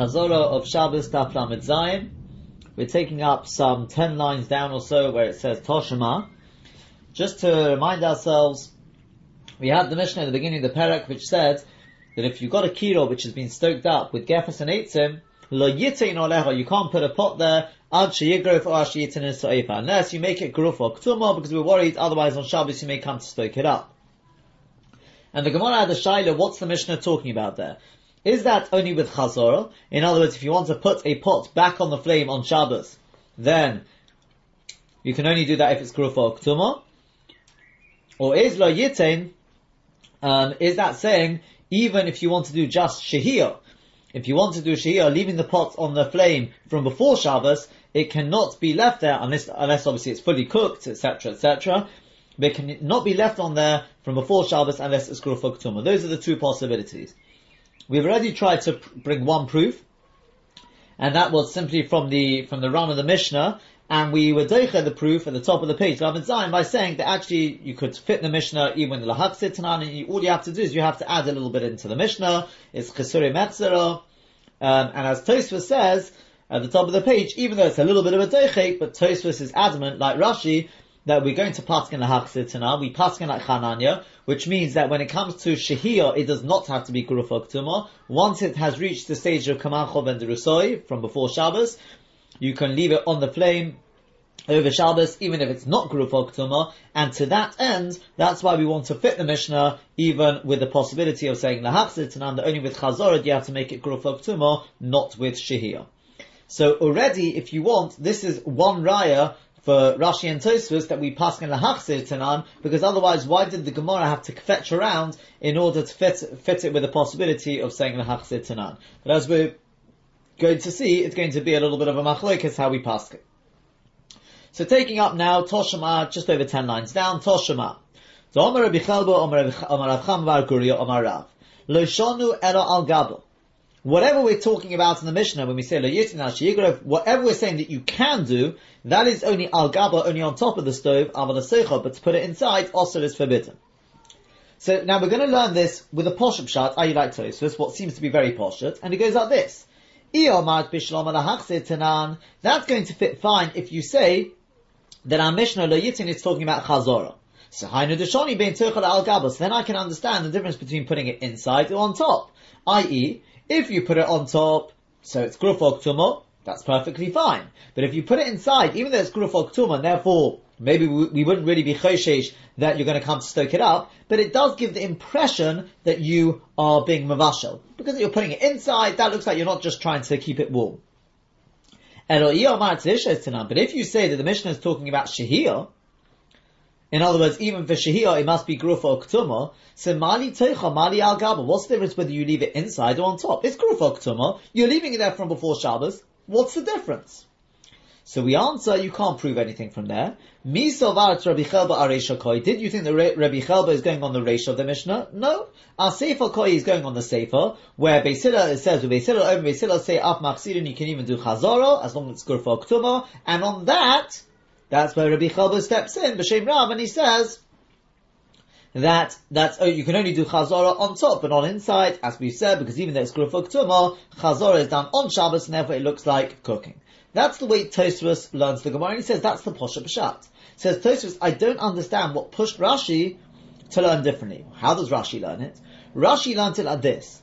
Of Shabbos Daf Lamed Zayin. We're taking up some ten lines down or so where it says Toshima. Just to remind ourselves, we had the Mishnah at the beginning of the parak which said that if you've got a kiro which has been stoked up with gefas and eitzim, lo yitain olecha, you can't put a pot there, ad sheyigrov or sheyitin in unless you make it gruf or ktuma, because we're worried otherwise on Shabbos you may come to stoke it up. And the Gemara had a shaila, what's the Mishnah talking about there? Is that only with chazorah? In other words, if you want to put a pot back on the flame on Shabbos, then you can only do that if it's gruf or ktuma. Or is lo yitain, um, is that saying even if you want to do just shehiyah, if you want to do shehiyah, leaving the pot on the flame from before Shabbos, it cannot be left there unless, unless obviously it's fully cooked, etc., etc. But it cannot be left on there from before Shabbos unless it's gruf or ktuma. Those are the two possibilities. We've already tried to bring one proof, and that was simply from the from the run of the Mishnah, and we were doicha the proof at the top of the page, Rav Zion, by saying that actually you could fit the Mishnah even in the Lahak Sitanan, and you, all you have to do is you have to add a little bit into the Mishnah. It's Chesuri Metzera, um, and as Tosfos says at the top of the page, even though it's a little bit of a doicha, but Tosfos is adamant, like Rashi, that we're going to paskin sitana, we paskin like chananya, which means that when it comes to shehiyah, it does not have to be guruf ktuma. Once it has reached the stage of kamanchov and derusoi from before Shabbos, you can leave it on the flame over Shabbos, even if it's not guruf ktuma. And to that end, that's why we want to fit the Mishnah, even with the possibility of saying sitana, that only with chazorah you have to make it guruf ktuma, not with shehiyah. So already, if you want, this is one raya for Rashi and Tosfos that we pass in lahachzir tanan, because otherwise, why did the Gemara have to fetch around in order to fit, fit it with the possibility of saying lahachzir tanan? But as we're going to see, it's going to be a little bit of a machlokas how we pass it. So taking up now Toshima, just over ten lines down, Toshima. So Omer Rabbi Chelbo, Omer Rav Cham Bar Guria, Omer Rav. Era al whatever we're talking about in the Mishnah when we say whatever we're saying that you can do, that is only al gaba, only on top of the stove, but to put it inside also is forbidden. So now we're going to learn this with a posh shot, I like Tosfos, what seems to be very posh, and it goes like this. That's going to fit fine if you say that our Mishnah lo yitin is talking about chazorah. So al then I can understand the difference between putting it inside or on top. I.e., if you put it on top, so it's grufok tumah, that's perfectly fine. But if you put it inside, even though it's grufok tumah, therefore maybe we, we, wouldn't really be choshesh that you're going to come to stoke it up, but it does give the impression that you are being mavashel. Because you're putting it inside, that looks like you're not just trying to keep it warm. But if you say that the Mishnah is talking about shahir, in other words, even for shahiyah, it must be grufa or ktuma. So mali teicha, mali al gaba. What's the difference whether you leave it inside or on top? It's grufa or ktuma. You're leaving it there from before Shabbos. What's the difference? So we answer, you can't prove anything from there. Mi sovarat Rabbi Chelba aresha koi. Did you think that Rabbi Chelba is going on the resh of the Mishnah? No. Our sefer koi is going on the sefer, where Beisila, it says, with Beisila over Beisila say af machsirin, you can even do chazoro, as long as it's grufa or ktuma. And on that, that's where Rabbi Chelba steps in, B'Shem Rav, and he says that that's oh, you can only do chazorah on top, but not inside, as we've said, because even though it's grufuk tumah, chazorah is done on Shabbos, and therefore it looks like cooking. That's the way Tosfos learns the Gemara, and he says that's the posha pshat. Says Tosfos, I don't understand what pushed Rashi to learn differently. How does Rashi learn it? Rashi learned it like this: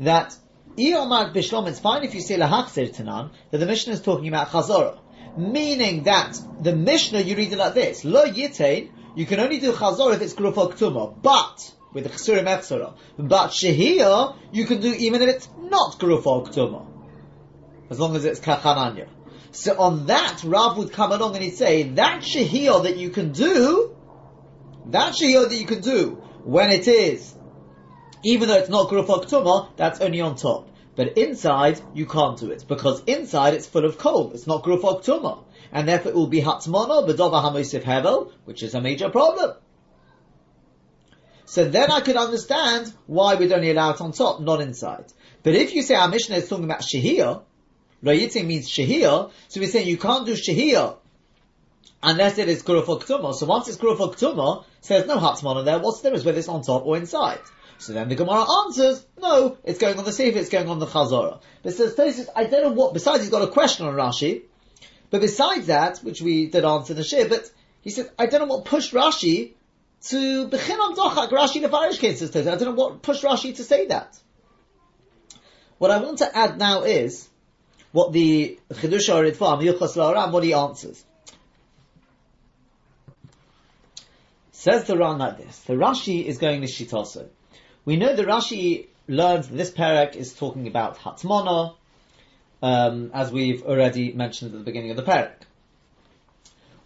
that Iyomar Bishlom, it's fine if you say lahachzir tanan, that the Mishnah is talking about chazorah meaning that the Mishnah you read it like this: Lo yitain, you can only do chazor if it's grufo ktuma, but with the chsurim echsara. But shehiyah, you can do even if it's not grufo ktuma, as long as it's kachananya. So on that, Rav would come along and he'd say that shehiyah that you can do, that shehiyah that you can do when it is, even though it's not grufo ktuma, that's only on top. But inside, you can't do it, because inside it's full of coal. It's not gruf oktuma. And therefore it will be hatmono, bedova hamosif hevel, which is a major problem. So then I could understand why we'd only allow it on top, not inside. But if you say our Mishnah is talking about shahiyah, Rayitim means shahiyah, so we're saying you can't do shahiyah unless it is kuruf So once it's kuruf says no hatmana there, what's the difference whether it's on top or inside? So then the Gemara answers, no, it's going on the Sefer, it's going on the Chazorah. But says Tosfos, I don't know what, besides he's got a question on Rashi, but besides that, which we did answer in the Shir, but he said, I don't know what pushed Rashi to Bechin on Dochak, Rashi Nefarish case says Tosfos. I don't know what pushed Rashi to say that. What I want to add now is, what the Chidush Ritva, Miyuchas La'aram, what he answers. Says the Ran like this. The Rashi is going to Shitoso. We know that Rashi learns that this parak is talking about Hatmona, um, as we've already mentioned at the beginning of the parak.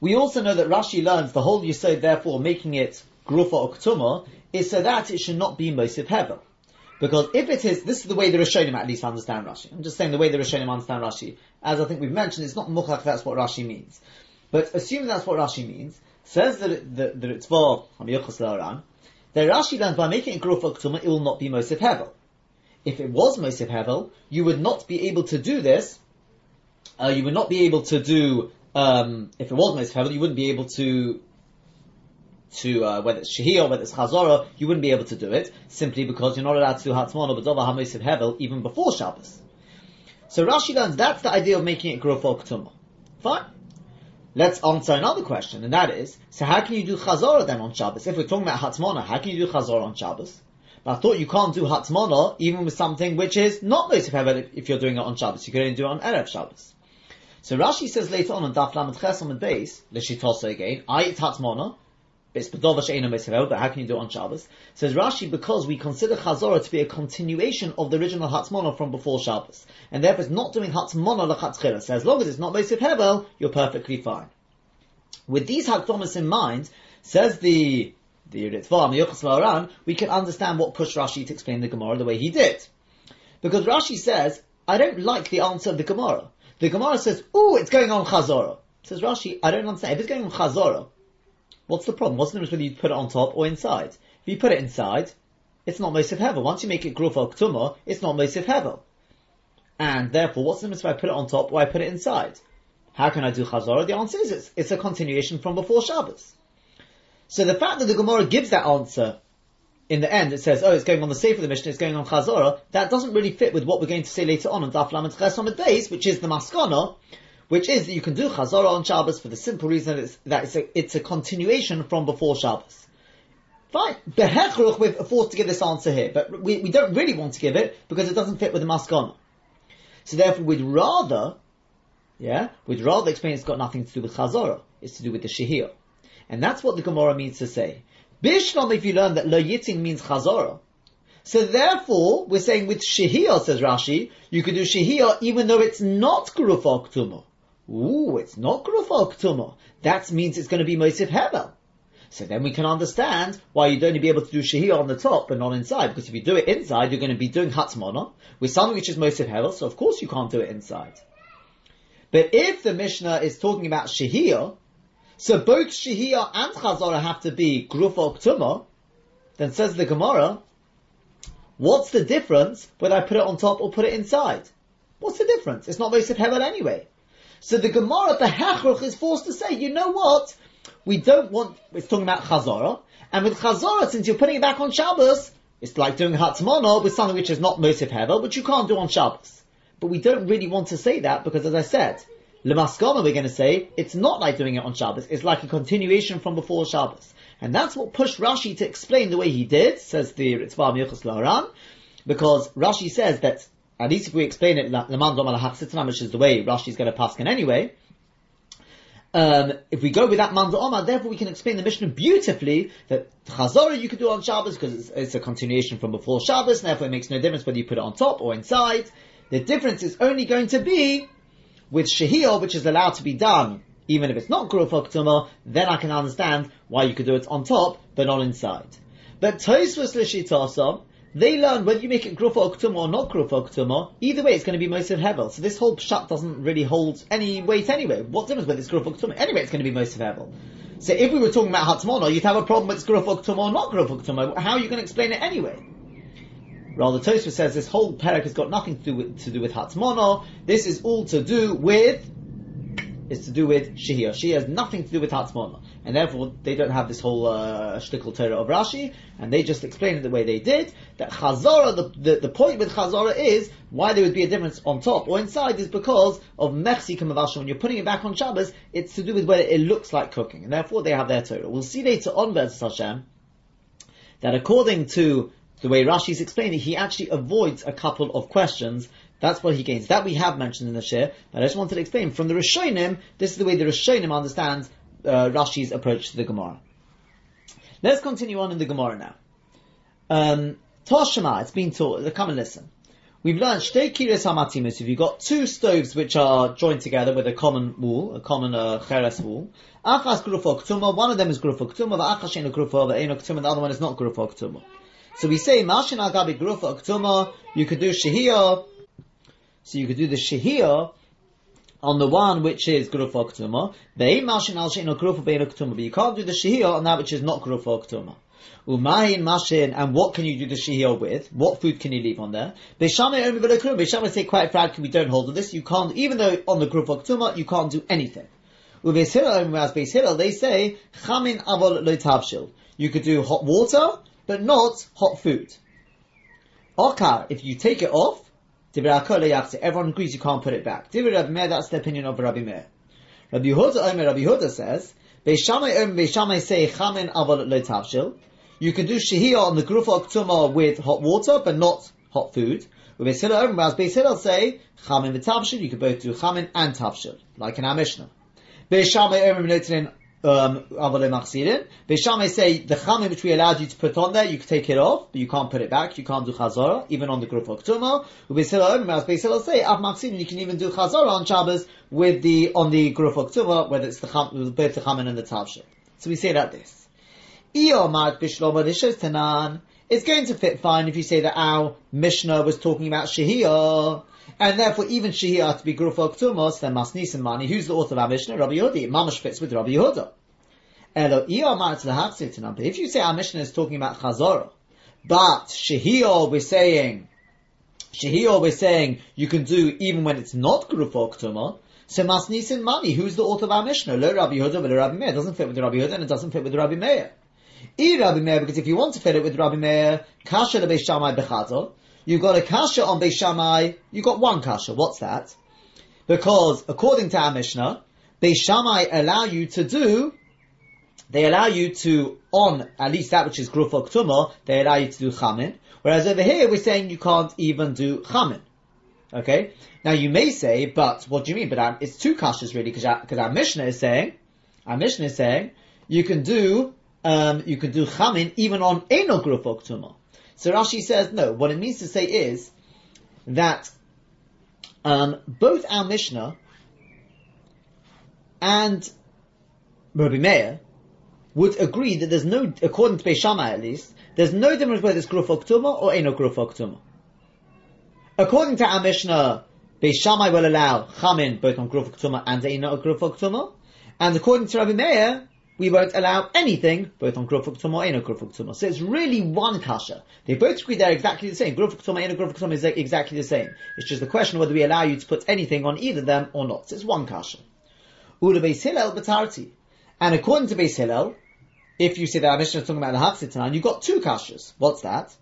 We also know that Rashi learns the whole Yisod, therefore, making it Grufa or is so that it should not be Mosif Hevel. Because if it is, this is the way the Rishonim at least understand Rashi. I'm just saying the way the Rishonim understand Rashi. As I think we've mentioned, it's not mukhak that's what Rashi means. But assuming that's what Rashi means, says that it, that, that it's for that Rashi learns by making it Gruf Ktuma, it will not be Mosif Hevel. If it was Mosif Hevel, you would not be able to do this, uh, you would not be able to do, um, if it was Mosif Hevel, you wouldn't be able to to uh, whether it's Shahir or whether it's Chazorah, you wouldn't be able to do it simply because you're not allowed to do Hatzmon or B'dova Hamosiv Hevel even before Shabbos. So Rashi learns that's the idea of making it grow for Ketuma. Fine. Let's answer another question, and that is, so how can you do Chazorah then on Shabbos? If we're talking about Hatzmona, how can you do Chazorah on Shabbos? But I thought you can't do Hatzmona even with something which is not Mosif Hevel if you're doing it on Shabbos. You can only do it on Erev Shabbos. So Rashi says later on on Daf Lamed Ches on the base, L'shitosa again, I eat Hatzmona, but how can you do it on Shabbos? Says Rashi, because we consider Chazorah to be a continuation of the original Hatzmona from before Shabbos. And therefore it's not doing Hatzmona l'chatzchira. So as long as it's not Mosif Hevel, you're perfectly fine. With these Hakdomas in mind, says the the Ritva, we can understand what pushed Rashi to explain the Gemara the way he did. Because Rashi says, I don't like the answer of the Gemara. The Gemara says, oh, it's going on Chazorah. Says Rashi, I don't understand. If it's going on Chazorah, What's the problem? What's the difference whether you put it on top or inside? If you put it inside, it's not Mosif Hevel. Once you make it Gruf or Ktuma, it's not Mosif Hevel. And therefore, what's the difference if I put it on top or I put it inside? How can I do Chazorah? The answer is it's, it's a continuation from before Shabbos. So the fact that the Gemara gives that answer in the end, it says, oh, it's going on the Sefer of the Mishnah, it's going on Chazorah, that doesn't really fit with what we're going to say later on in Daf Lamed Ches on the days, which is the Maskana, which is that you can do Chazorah on Shabbos for the simple reason that it's, that it's, a, it's a continuation from before Shabbos. Fine. Behechruch, we're forced to give this answer here, but we, we don't really want to give it because it doesn't fit with the Maskana. So therefore we'd rather, yeah, we'd rather explain it's got nothing to do with Chazorah, it's to do with the Shehir. And that's what the Gemara means to say. Bishlam, if you learn that Lo Yitzin means Chazorah, so therefore, we're saying with Shehiyah, says Rashi, you could do Shehiyah even though it's not Kurufa Ktuma. Ooh, it's not Grufa Ktuma. That means it's going to be Mosif Hevel. So then we can understand why you'd only be able to do Shahir on the top but not inside. Because if you do it inside, you're going to be doing Hatzmona with something which is Mosif Hevel, so of course you can't do it inside. But if the Mishnah is talking about Shahir, so both Shahir and Chazorah have to be Grufa Ktuma, then says the Gemara, what's the difference whether I put it on top or put it inside? What's the difference? It's not Mosif Hevel anyway. So the Gemara, the Hechruch, is forced to say, you know what? We don't want, it's talking about Chazorah, and with Chazorah, since you're putting it back on Shabbos, it's like doing Hatzmono with something which is not Mosif Hevel, which you can't do on Shabbos. But we don't really want to say that because as I said, Lemaskana we're going to say, it's not like doing it on Shabbos, it's like a continuation from before Shabbos. And that's what pushed Rashi to explain the way he did, says the Ritva Miyochas Laharan, because Rashi says that at least if we explain it, la manzuam lahsitram, which is the way Rashi is going to paskin anyway, um, if we go with that Manda Omar, therefore we can explain the Mishnah beautifully that Chazorah you could do on Shabbos because it's, it's, a continuation from before Shabbos, and therefore it makes no difference whether you put it on top or inside. The difference is only going to be with Shahir, which is allowed to be done even if it's not Ktuma, then I can understand why you could do it on top, but not inside. But Tosfos Lishitasa, they learn whether you make it grufa oktuma or not grufa oktuma, either way it's going to be Mosif Hevel. So this whole pshat doesn't really hold any weight anyway. What difference whether it's grufa oktuma? Anyway, it's going to be Mosif Hevel. So if we were talking about Hatzmono, you'd have a problem with grufa oktuma or not grufa oktuma. How are you going to explain it anyway? Rather, Tosfos says this whole parak has got nothing to do with, to do with. This is all to do with, is to do with Shihir. Shihir has nothing to do with Hatzmono. And therefore they don't have this whole uh, shtickle Torah of Rashi, and they just explain it the way they did. That Chazara, the, the, the point with Chazara is why there would be a difference on top or inside is because of Mechsi Kamavasha. When you're putting it back on Shabbos, it's to do with whether it looks like cooking, and therefore they have their Torah. We'll see later on, Bez Hashem, that according to the way Rashi is explaining, he actually avoids a couple of questions. That's what he gains. That we have mentioned in the share, but I just wanted to explain from the Rishonim. This is the way the Rishonim understands uh, Rashi's approach to the Gemara. Let's continue on in the Gemara now. Um, Toshima, it's been taught. Come and listen. We've learned Shtei Kiris Hamatimus. If you've got two stoves which are joined together with a common wall, a common uh, cheres wall, Achas one of them is Grufa Ktuma, the Achas Shein the Ktuma, the other one is not Grufa Ktuma. So we say Mashin Agabi Grufa Ktuma, you could do Shehiyah, so you could do the Shehiyah on the one which is Grufa Ktuma, Ve'im Mashin Al Shein Grufa Bein Ktuma, but you can't do the Shehiyah on that which is not Grufa Ktuma. Umayin mashin, and what can you do the shihio with? What food can you leave on there? Beishamay only v'lekrum. Beishamay say quite proud, we don't hold of this. You can't, even though on the ktuma, you can't do anything. Uveishira, as Beishira, they say, chamin avol lo You could do hot water, but not hot food. Okar, if you take it off, everyone agrees you can't put it back. That's the opinion of Rabbi Meir. Rabbi Yehuda, Rabbi Yehuda says, say, you can do shehiyah on the grufa ktuma with hot water, but not hot food. With Beis Hillel, say you can both do chamin and tavshil, like in our Mishnah. Um, avale machsirin. Beis say the chamin which we allowed you to put on there, you can take it off, but you can't put it back. You can't do chazara, even on the grufa ktuma. With Beis Hillel, whereas say av machsirin, you can even do chazara on Shabbos with the on the grufa ktuma, whether it's the cham, both the chamin and the tavshil. So we say that this. It's going to fit fine if you say that our Mishnah was talking about Shehiyah, and therefore even Shehiyah to be Grufa Ktumos, then Masnis Mani. Who's the author of our Mishnah? Rabbi Yehudi. Mamash fits with Rabbi Yehuda. If you say our Mishnah is talking about Chazorah, but Shehiyah we're saying, Shehiyah we're saying you can do even when it's not Grufa Ktumah, so Masnisin Mani, who's the author of our Mishnah? Lo Rabbi Yehuda, but Rabbi Meir. It doesn't fit with Rabbi Yehuda and it doesn't fit with Rabbi Meir. E Rabbi Meir, because if you want to fit it with Rabbi Meir, kasha le Beishamai bechato, you've got a kasha on Beishamai, you've got one kasha. What's that? Because according to our Mishnah, Beishamai allow you to do, they allow you to, on at least that which is Grufa Ktuma, they allow you to do Chamin. Whereas over here, we're saying you can't even do Chamin. Okay? Now you may say, but what do you mean? But um, it's two kashas really, because our, our Mishnah is saying, our Mishnah is saying, you can do um, you can do chamin even on eno grufok tuma. So Rashi says no. What it means to say is that um, both our Mishnah and Rabbi Meir would agree that there's no, according to Beishama at least, there's no difference whether it's grufok tuma or eno grufok tuma. According to our Mishnah, Beishamai will allow chamin both on grufok and eno grufok tuma, and according to Rabbi Meir, we won't allow anything, both on Grufuk Tumah and Grufuk Tumah. So it's really one kasha. They both agree they're exactly the same. Grufuk Tumah and Grufuk Tumah is exactly the same. It's just the question whether we allow you to put anything on either them or not. So it's one kasha. Ula Beis Hillel. And according to Beis Hillel, if you say that our Mishnah is talking about the Haksitan, you've got two kashas. What's that?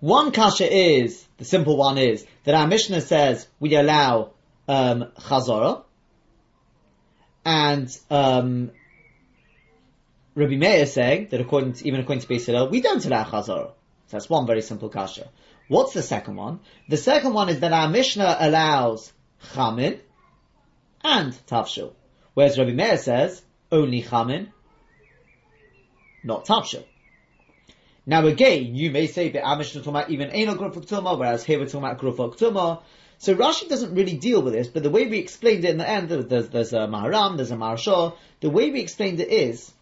One kasha is, the simple one is, that our Mishnah says we allow um, chazorah, and um, Rabbi Meir is saying that according to, even according to Beis Hillel, we don't allow Chazorah. So that's one very simple kasha. What's the second one? The second one is that our Mishnah allows Chamin and Tavshil. Whereas Rabbi Meir says only Chamin, not Tavshil. Now again, you may say that our Mishnah talking about even Eno Grufak Tumah, whereas here we're talking about Grufak Tumah. So Rashi doesn't really deal with this, but the way we explained it in the end, there's, there's a Maharam, there's a Maharsha, the way we explained it is,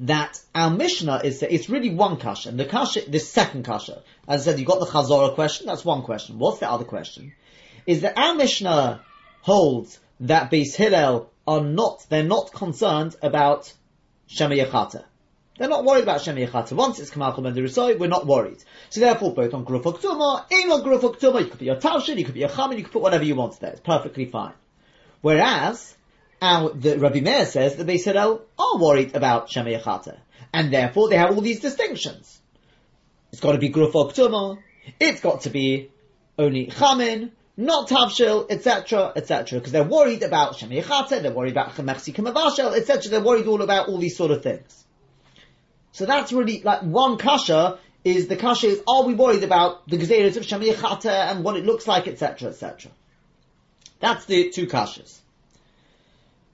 that our Mishnah is it's really one kasha. And the kasha, the second kasha, as I said, you got the Chazorah question. That's one question. What's the other question? Is that our Mishnah holds that Beis Hillel are not they're not concerned about Shema. They're not worried about Shema. Once it's Kamal Ben we're not worried. So therefore, both on Grufak Tumah, in on you could put your Tavshin, you could put your Chamin, you could put whatever you want there. It's perfectly fine. Whereas, Now, the Rabbi Meir says that Beis Hillel oh, are worried about Shemei Chata, and therefore they have all these distinctions. It's got to be Gruf Oktuma, it's got to be only Chamin, not Tavshil, etc., etc., because they're worried about Shemei Chata, they're worried about Chamechsi Kamavashel, etc., they're worried all about all these sort of things. So that's really, like, one kasha is, the kasha is, are we worried about the Gezeres of Shemei Chata and what it looks like, etc., etc. That's the two kashas.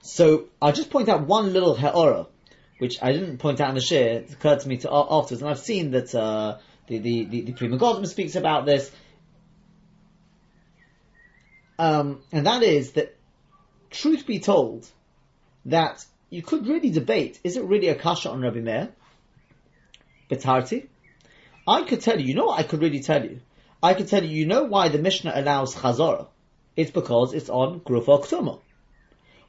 So I'll just point out one little ha'ora, which I didn't point out in the share. It occurred to me to, afterwards, and I've seen that uh, the the the, the Pri Megadim speaks about this, um, and that is that, truth be told, that you could really debate: is it really a kasha on Rabbi Meir? Betarti? I could tell you. You know what I could really tell you? I could tell you. You know why the Mishnah allows chazorah? It's because it's on grufa ktuma.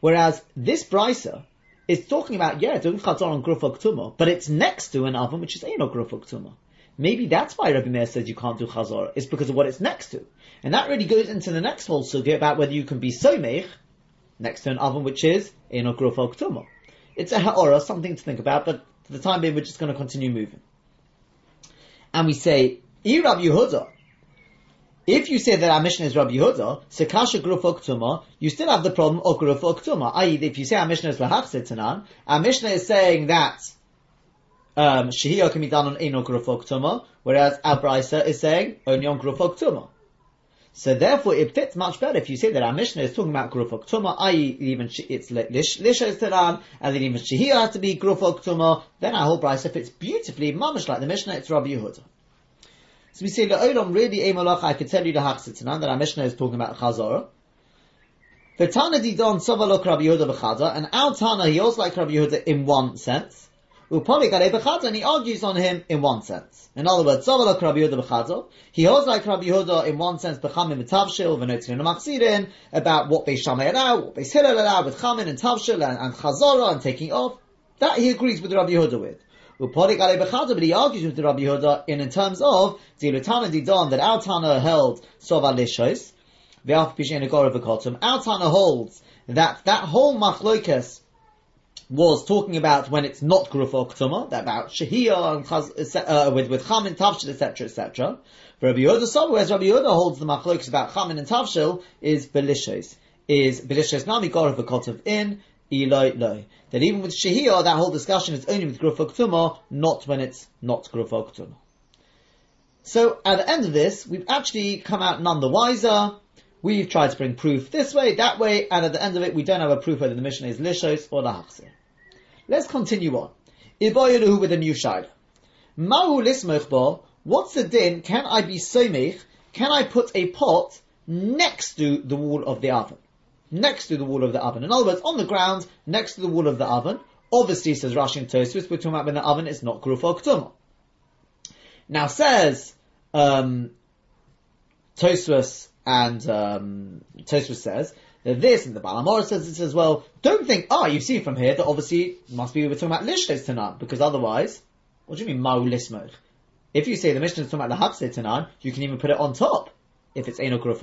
Whereas this brisa is talking about, yeah, doing chatzor on grufa ktuma, but it's next to an oven which is eno grufa ktuma. Maybe that's why Rabbi Meir says you can't do chazor. It's because of what it's next to. And that really goes into the next whole sugya about whether you can be someich next to an oven which is eno grufa ktuma. It's a ha'ora, something to think about, but for the time being we're just going to continue moving. And we say, I Rabbi Yehuda, if you say that our Mishnah is Rabbi Yehuda, Sekasha Grufa Ktuma, you still have the problem of Grufa Ktuma. I.e., if you say our Mishnah is Lahachse Tanan, our Mishnah is saying that um, Shehiyah can be done on Eno Grufa Ktuma, whereas our Brisa is saying only on Grufa Ktuma. So therefore, it fits much better if you say that our Mishnah is talking about Grufa Ktuma, i.e., even it's Lisha is and then even Shehiyah has to be Grufa Ktuma, then our whole Brisa fits beautifully, mamish like the Mishnah, it's Rabbi Yehuda. So we say, La'olam, really, Eimalach, I could tell you the Hachsitanan, that our Mishnah is talking about Chazorah. The Tana Didon Sovalok Rabbi Yehuda B'chada, and our Tana, he also like Rabbi Yehuda in one sense. Upali Galei B'chada, and he argues on him in one sense. In other words, Sovalok Rabbi Yehuda B'chada, he holds like Rabbi Yehuda in one sense, B'chamim and Tavshil, V'notzin and about what Beis Shammai allow, what Beis Hillel allow, with Chamin and Tavshil and, and Chazorah and taking off. That he agrees with Rabbi Yehuda with. But he argues with the Rabbi Yehuda in, in terms of Dilutana Didon that our Tana held Sova Lishos, the Alpha Pishin Agorav our Tana holds that that whole machlokas was talking about when it's not Grufa that about Shahiyah and Chaz, uh, with, with Chamin, Tavshil, etc., etc. For Rabbi Yehuda saw, whereas Rabbi Yehuda holds the machlokas about Chamin and Tavshil is Belishos. Is Belishos Nami Gorav Kotov in, Eloi Loi. That even with Shehiyah, that whole discussion is only with Grufa Ktuma, not when it's not Grufa Ktuma. So, at the end of this, we've actually come out none the wiser. We've tried to bring proof this way, that way, and at the end of it, we don't have a proof whether the Mishnah is Lishos or Lahachse. Let's continue on. Iboyaluhu with a new shayla. Mahu lismochbo, what's the din? Can I be somech? Can I put a pot next to the wall of the oven? Next to the wall of the oven. In other words, on the ground, next to the wall of the oven. Obviously, says Rashi and Tosfos, we're talking about when the oven is not gruf or Now says um, Tosfos and um, Tosfos says that this, and the Baal HaMaor says this as well. Don't think, ah, oh, you see from here that obviously must be we're talking about lishtes tanan, because otherwise, what do you mean ma'u lismoch? If you say the Mishnah is talking about the hafse tanan, you can even put it on top if it's eno gruf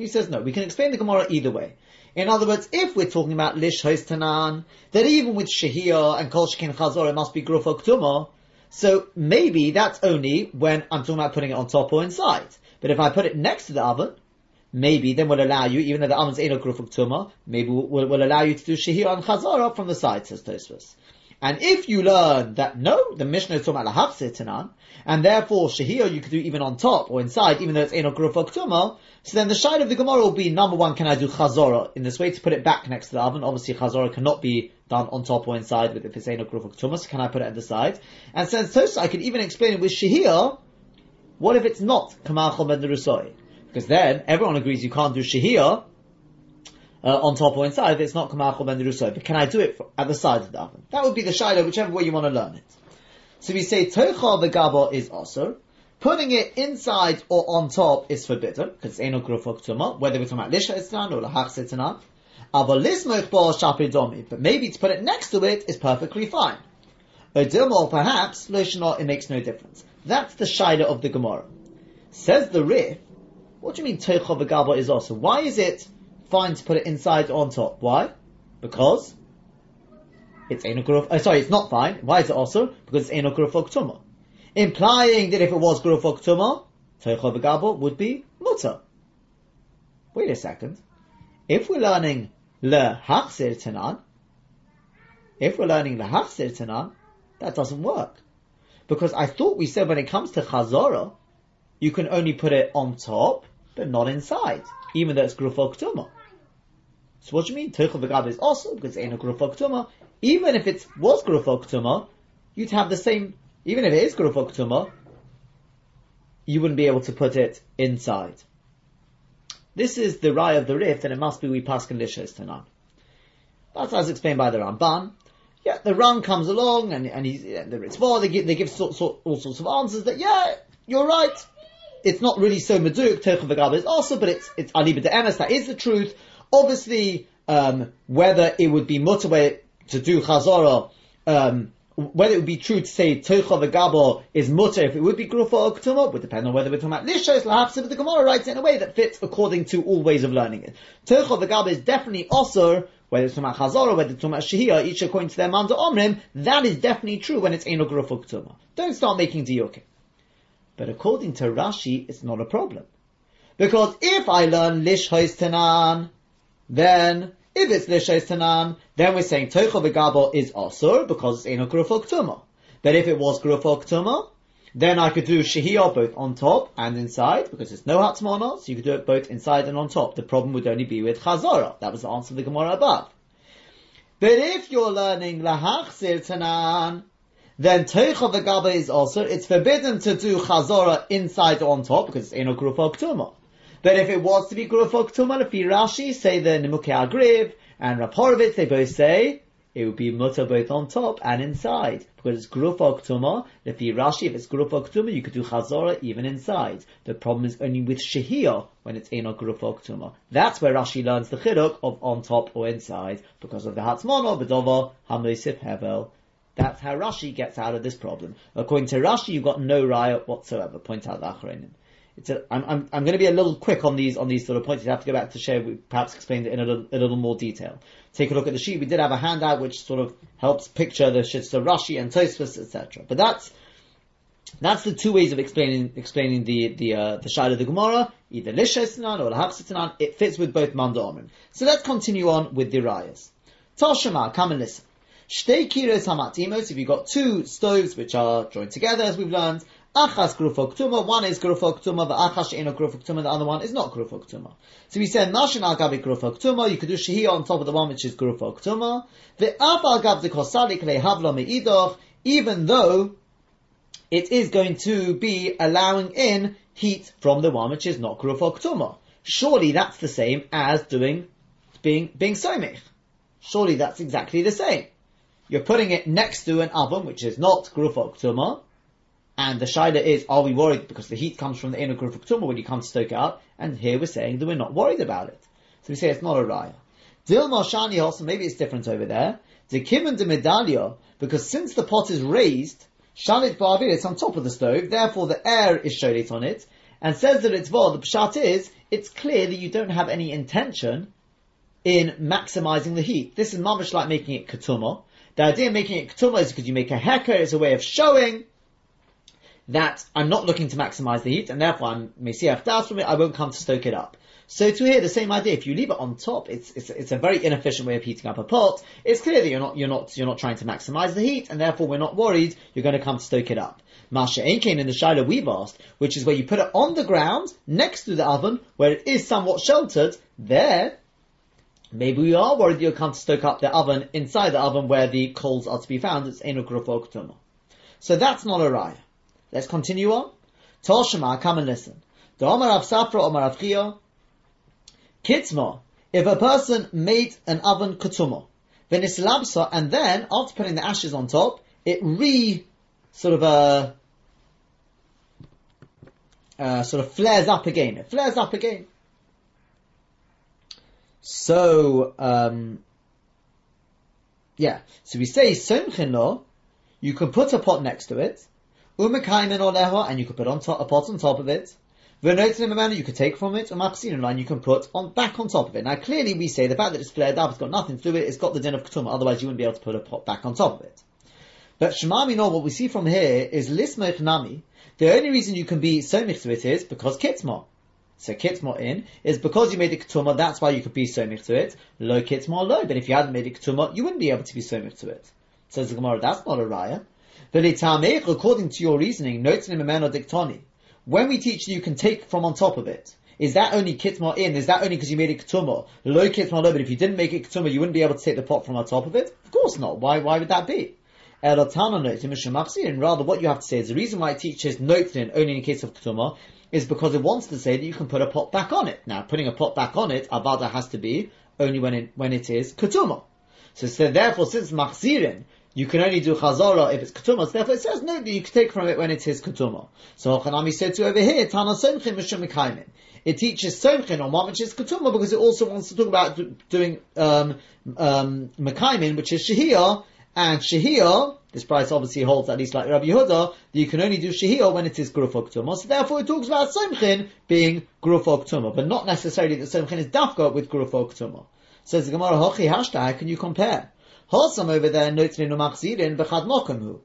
he says no. We can explain the Gemara either way. In other words, if we're talking about lish tanan, that even with shehiyah and kol shekin chazor, it must be gruf ktuma. So maybe that's only when I'm talking about putting it on top or inside. But if I put it next to the oven, maybe then we'll allow you, even though the oven's ain't a gruf ktuma, maybe will, will allow you to do shehiyah and chazor from the side, says Tosfos. And if you learn that no, the Mishnah is talking about lahafse and therefore shehiyah you could do even on top or inside, even though it's eno gruf ktuma, so then the shine of the Gemara will be number one, can I do chazorah in this way to put it back next to the oven? Obviously chazorah cannot be done on top or inside with if it's ain't a gruf tumas, can I put it at the side? And since Tosa, I can even explain it with shahir, what if it's not kamachol ben Because then everyone agrees you can't do shahir uh, on top or inside if it's not kamachol ben But can I do it at the side of the oven? That would be the shayla, whichever way you want to learn it. So we say tocha v'gabo is also. Putting it inside or on top is forbidden, because it's eno grufok whether we're talking about lisha etznan or lahach setana. But maybe to put it next to it is perfectly fine. Or perhaps, it makes no difference. That's the shaila of the Gemara. Says the Rif, what do you mean Teicha v'gaba is also? Why is it fine to put it inside on top? Why? Because it's Einok uh, sorry, it's not fine. Why is it also? Because it's Einok Ktuma. Implying that if it was Gruf Ktuma, Teichel V'Gabel would be Mutter. Wait a second. If we're learning Le Hachzir Tanan, if we're learning Le Hachzir Tanan, that doesn't work. Because I thought we said when it comes to Chazorah, you can only put it on top, but not inside, even though it's Grufo Ktuma. So what do you mean? Teichel V'Gabel is also, because it's Einok Grufo Ktuma. Even if it was Grufo Ktuma, you'd have the same, even if it is Grufo Ktuma, you wouldn't be able to put it inside. This is the rye of the Rif, and it must be we Paskin Lishos Tanan. That's as explained by the Ramban. Yeah, the Ram comes along, and, and he's, the Ritva, they give, they give all sorts of answers that, yeah, you're right. It's not really so Meduk, Tercha V'Gaba is also, but it's, it's Aliba de Emes, that is the truth. Obviously, um, whether it would be mutter to do Chazorah, um, whether it would be true to say Toicha v'Gabo is mutter if it would be Grufa or Ketuma, would depend on whether we're talking about Lishos, Lahafsim, the Gemara writes in a way that fits according to all ways of learning it. Toicha v'Gabo is definitely also whether it's talking about Chazor whether it's talking about each according to their Manda Omrim, that is definitely true when it's Eno Grufa Ketuma. Don't start making diyukim. But according to Rashi, it's not a problem. Because if I learn Lish Tanan, then if it's Lishes Tanan, then we're saying Toicha V'Gabo is Asur because it's Eno Grufok Tuma. But if it was Grufok Tuma, then I could do Shehiyah both on top and inside, because it's no Hatzmana, so you could do it both inside and on top. The problem would only be with Chazara. That was the answer of the Gemara above. But if you're learning Lahachzir Tanan, then Teicha V'Gaba is also, it's forbidden to do Chazara inside or on top, because it's Eno Grufok Tuma. But if it was to be Grufok Tumah, if Rashi, say the Nimukei Agriv, and Raporovitz, they both say, it would be mutter both on top and inside. Because it's Grufok Tumah, if Rashi, if it's Grufok Tumah, you could do Chazorah even inside. The problem is only with Shehiyah when it's Eno Grufok Tumah. That's where Rashi learns the Chiduk of on top or inside, because of the Hatzmono, Bedova, Hamosif Hevel. That's how Rashi gets out of this problem. According to Rashi, you've got no riot whatsoever. Point out the Achronim it's a, I'm, I'm, I'm going to be a little quick on these on these sort of points. You have to go back to share. We perhaps explained it in a little, a little more detail. Take a look at the sheet. We did have a handout which sort of helps picture the shits of Rashi and Tosfos, etc. But that's that's the two ways of explaining explaining the the uh, the Shad of the Gemara, either Lishesnan or Lahapsitanan. It fits with both Manda So let's continue on with the Rayas. Toshima, come and listen. Shtei kiros hamatimos. If you've got two stoves which are joined together, as we've learned, Achas one is grufok tuma, but achas the other one is not grufok tuma. So we said, Nashin al gabi grufok tuma, you could do shehiyah on top of the one which is grufok tuma. The af al gab dekosalik le havlo me'idoch, even though it is going to be allowing in heat from the one which is not grufok tuma. Surely that's the same as doing, being, being somich. Surely that's exactly the same. You're putting it next to an oven which is not grufok tuma, and the shaila is, are we worried because the heat comes from the inner of tumah when you can't stoke up? And here we're saying that we're not worried about it. So we say it's not a raya. Dil Shani also, maybe it's different over there. The kimen de medallia, because since the pot is raised, shalit ba'avir, it's on top of the stove, therefore the air is shalit on it, and says that it's vol, the pshat is, it's clear that you don't have any intention in maximizing the heat. This is mamish like making it ketuma. The idea of making it ketuma is because you make a hecker, it's a way of showing that I'm not looking to maximize the heat, and therefore I'm mesiach das from it, I won't come to stoke it up. So to here, the same idea. If you leave it on top, it's, it's, it's a very inefficient way of heating up a pot. It's clear that you're not, you're not, you're not trying to maximize the heat, and therefore we're not worried you're going to come to stoke it up. Masha Einkein in the Shiloh we've asked, which is where you put it on the ground, next to the oven, where it is somewhat sheltered, there, maybe we are worried you'll come to stoke up the oven inside the oven where the coals are to be found. It's Enuk So that's not a raya. Let's continue on. Tol Shema, come and listen. The Omar of Safra, Omar of Chia, Kitzma, if a person made an oven kutumo, venislabsa, and then, after putting the ashes on top, it re, sort of, uh, uh, sort of flares up again. It flares up again. So, um, yeah. So we say, Somchino, you can put a pot next to it, Umekaimin oleho, and you could put on top, a pot on top of it. V'notzim manner you could take from it, or machsin line you can put on back on top of it. Now clearly we say the fact that it's flared up, it's got nothing to do with it, it's got the din of ketuma, otherwise you wouldn't be able to put a pot back on top of it. But Shemami no, what we see from here is lismech nami. The only reason you can be somich to it is because kitma. So kitma in is because you made it ketuma, that's why you could be somich to it. Lo kitma lo, but if you hadn't made it ketuma, you wouldn't be able to be somich to it. Says the Gemara, that's not a raya. According to your reasoning. When we teach you, you can take from on top of it. Is that only kitma in? Is that only because you made it ketuma? Lo kitma lo, but if you didn't make it ketuma, you wouldn't be able to take the pot from on top of it? Of course not. Why, why would that be? And rather what you have to say is the reason why it teaches notin only in case of ketuma is because it wants to say that you can put a pot back on it. Now, putting a pot back on it, avada has to be only when it, when it is ketuma. So, so therefore, since machzirin, you can only do chazara if it's ketuma. So therefore, it says no, you can take from it when it is ketuma. So Hanami said to over here, Tana Somchin Mishum It teaches Somchin one which is ketuma because it also wants to talk about doing um, um, which is Shahiyah, and Shahiyah, this price obviously holds at least like Rabbi Yehuda, that you can only do Shahiyah when it is Grufok Tumah. So therefore it talks about Somchin being Grufok Tumah, but not necessarily that Somchin is Dafka with Grufok Tumah. Says the Gemara, Hochi Hashta, how can you compare? Hosam over there, Notzrin Umachzirin, Bechad Mokamu.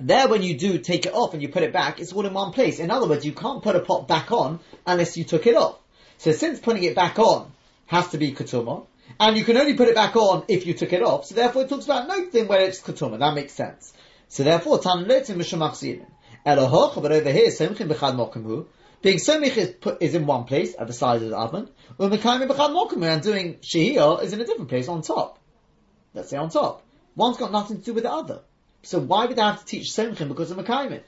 There, when you do take it off and you put it back, it's all in one place. In other words, you can't put a pot back on unless you took it off. So since putting it back on has to be ketuma, and you can only put it back on if you took it off, so therefore it talks about no thing where it's ketuma. That makes sense. So therefore, tan letzim mishumachzirin. Elohoch, but over here, semchim bechad mokamu. Being semich is, put, is in one place at the side of the oven, umekayim bechad mokamu, and doing shehiyah is in a different place on top let's say on top. One's got nothing to do with the other. So why would they have to teach Semchim because of Makaimin?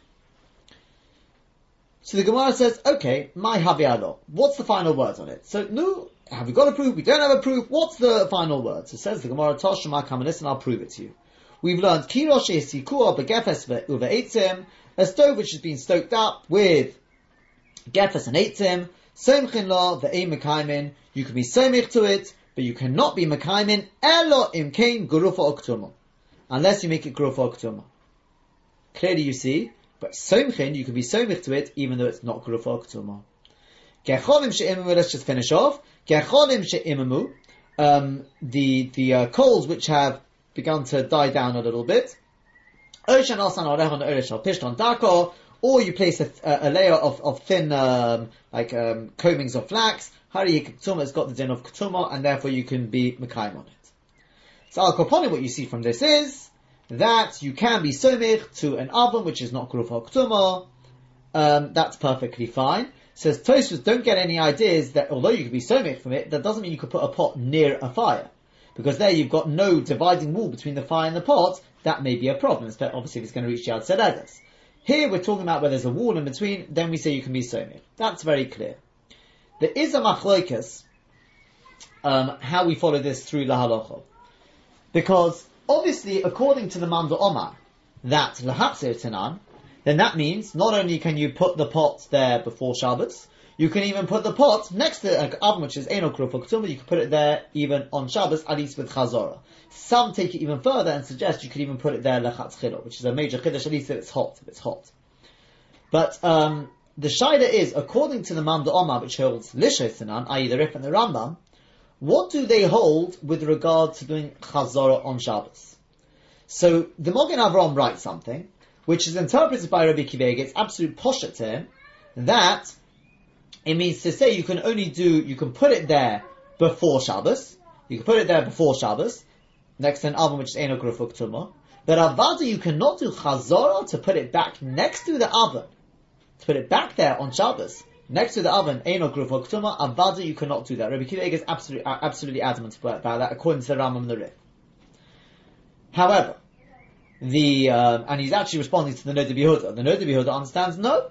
So the Gemara says, okay, my Havialo. What's the final words on it? So, no, have we got a proof? We don't have a proof. What's the final word? So says the Gemara, Toshma Kamanis, and I'll prove it to you. We've learned Kirosh Esikua Begefes Uva a stove which has been stoked up with Gefes and Eitzim, Semchin the Mekaimin, you can be Semich to it, but you cannot be Mekaimin Elo Imkain Gurufa Oktuma. Unless you make it Gurufa Oktuma. Clearly you see, but Somchin, you can be Somich to it, even though it's not Gurufa Oktuma. Kecholim She'imamu, let's just finish off. Kecholim She'imamu, um, the, the uh, coals which have begun to die down a little bit. Or you place a, a layer of, of thin, um, like um, combings of flax, Hari Ketuma has got the din of Ketuma, and therefore you can be Mekayim on it. So Al Koponi, what you see from this is that you can be Somich to an oven which is not Kuruf Ketuma. Um, that's perfectly fine. Says Tosfos, don't get any ideas that although you could be Somich from it, that doesn't mean you could put a pot near a fire. Because there you've got no dividing wall between the fire and the pot, that may be a problem, obviously if it's going to reach Yad Seredas. Here we're talking about where there's a wall in between, then we say you can be Somich. That's very clear. There is a machloikas, um, how we follow this through the halacha. Because, obviously, according to the Manda Omar, that lahapsir tanan, then that means not only can you put the pot there before Shabbos, you can even put the pot next to an oven which is Eno Kruf you can put it there even on Shabbos, at least with Chazorah. Some take it even further and suggest you could even put it there Lechatz Chilo, which is a major Chiddush, at least if it's hot, if it's hot. But, um, the Shaida is, according to the Manda Omar, which holds Lishosanan, i.e. the Rif and the Rambam, what do they hold with regard to doing Chazorah on Shabbos? So, the Mogen Avram writes something, which is interpreted by Rabbi Akiva Eiger, it's absolute poshet to him, that it means to say you can only do, you can put it there before Shabbos, you can put it there before Shabbos, next to an oven which is Eno Grufuk Tumah, but Avada you cannot do Chazorah to put it back next to the oven, to put it back there on Shabbos, next to the oven, Eino Gruf or Ktuma, Avada, you cannot do that. Rabbi Kiva is absolutely, uh, absolutely adamant about that, according to the Rambam and the Rif. However, the, uh, and he's actually responding to the Noda B'Yehuda. The Noda B'Yehuda understands, no.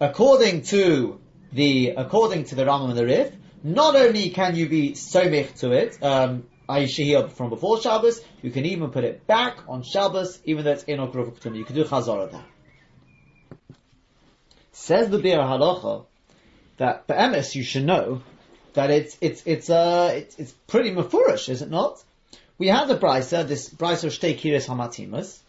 According to the, according to the Rambam and the Rif, not only can you be somich to it, um, Aishihiyah from before Shabbos, you can even put it back on Shabbos, even though it's in Gruf You can do Chazorah there. Says the Biur Halacha that the MS you should know that it's it's it's uh it's, it's pretty mafurish, is it not? We have the brisa, this brisa of Hamatimas,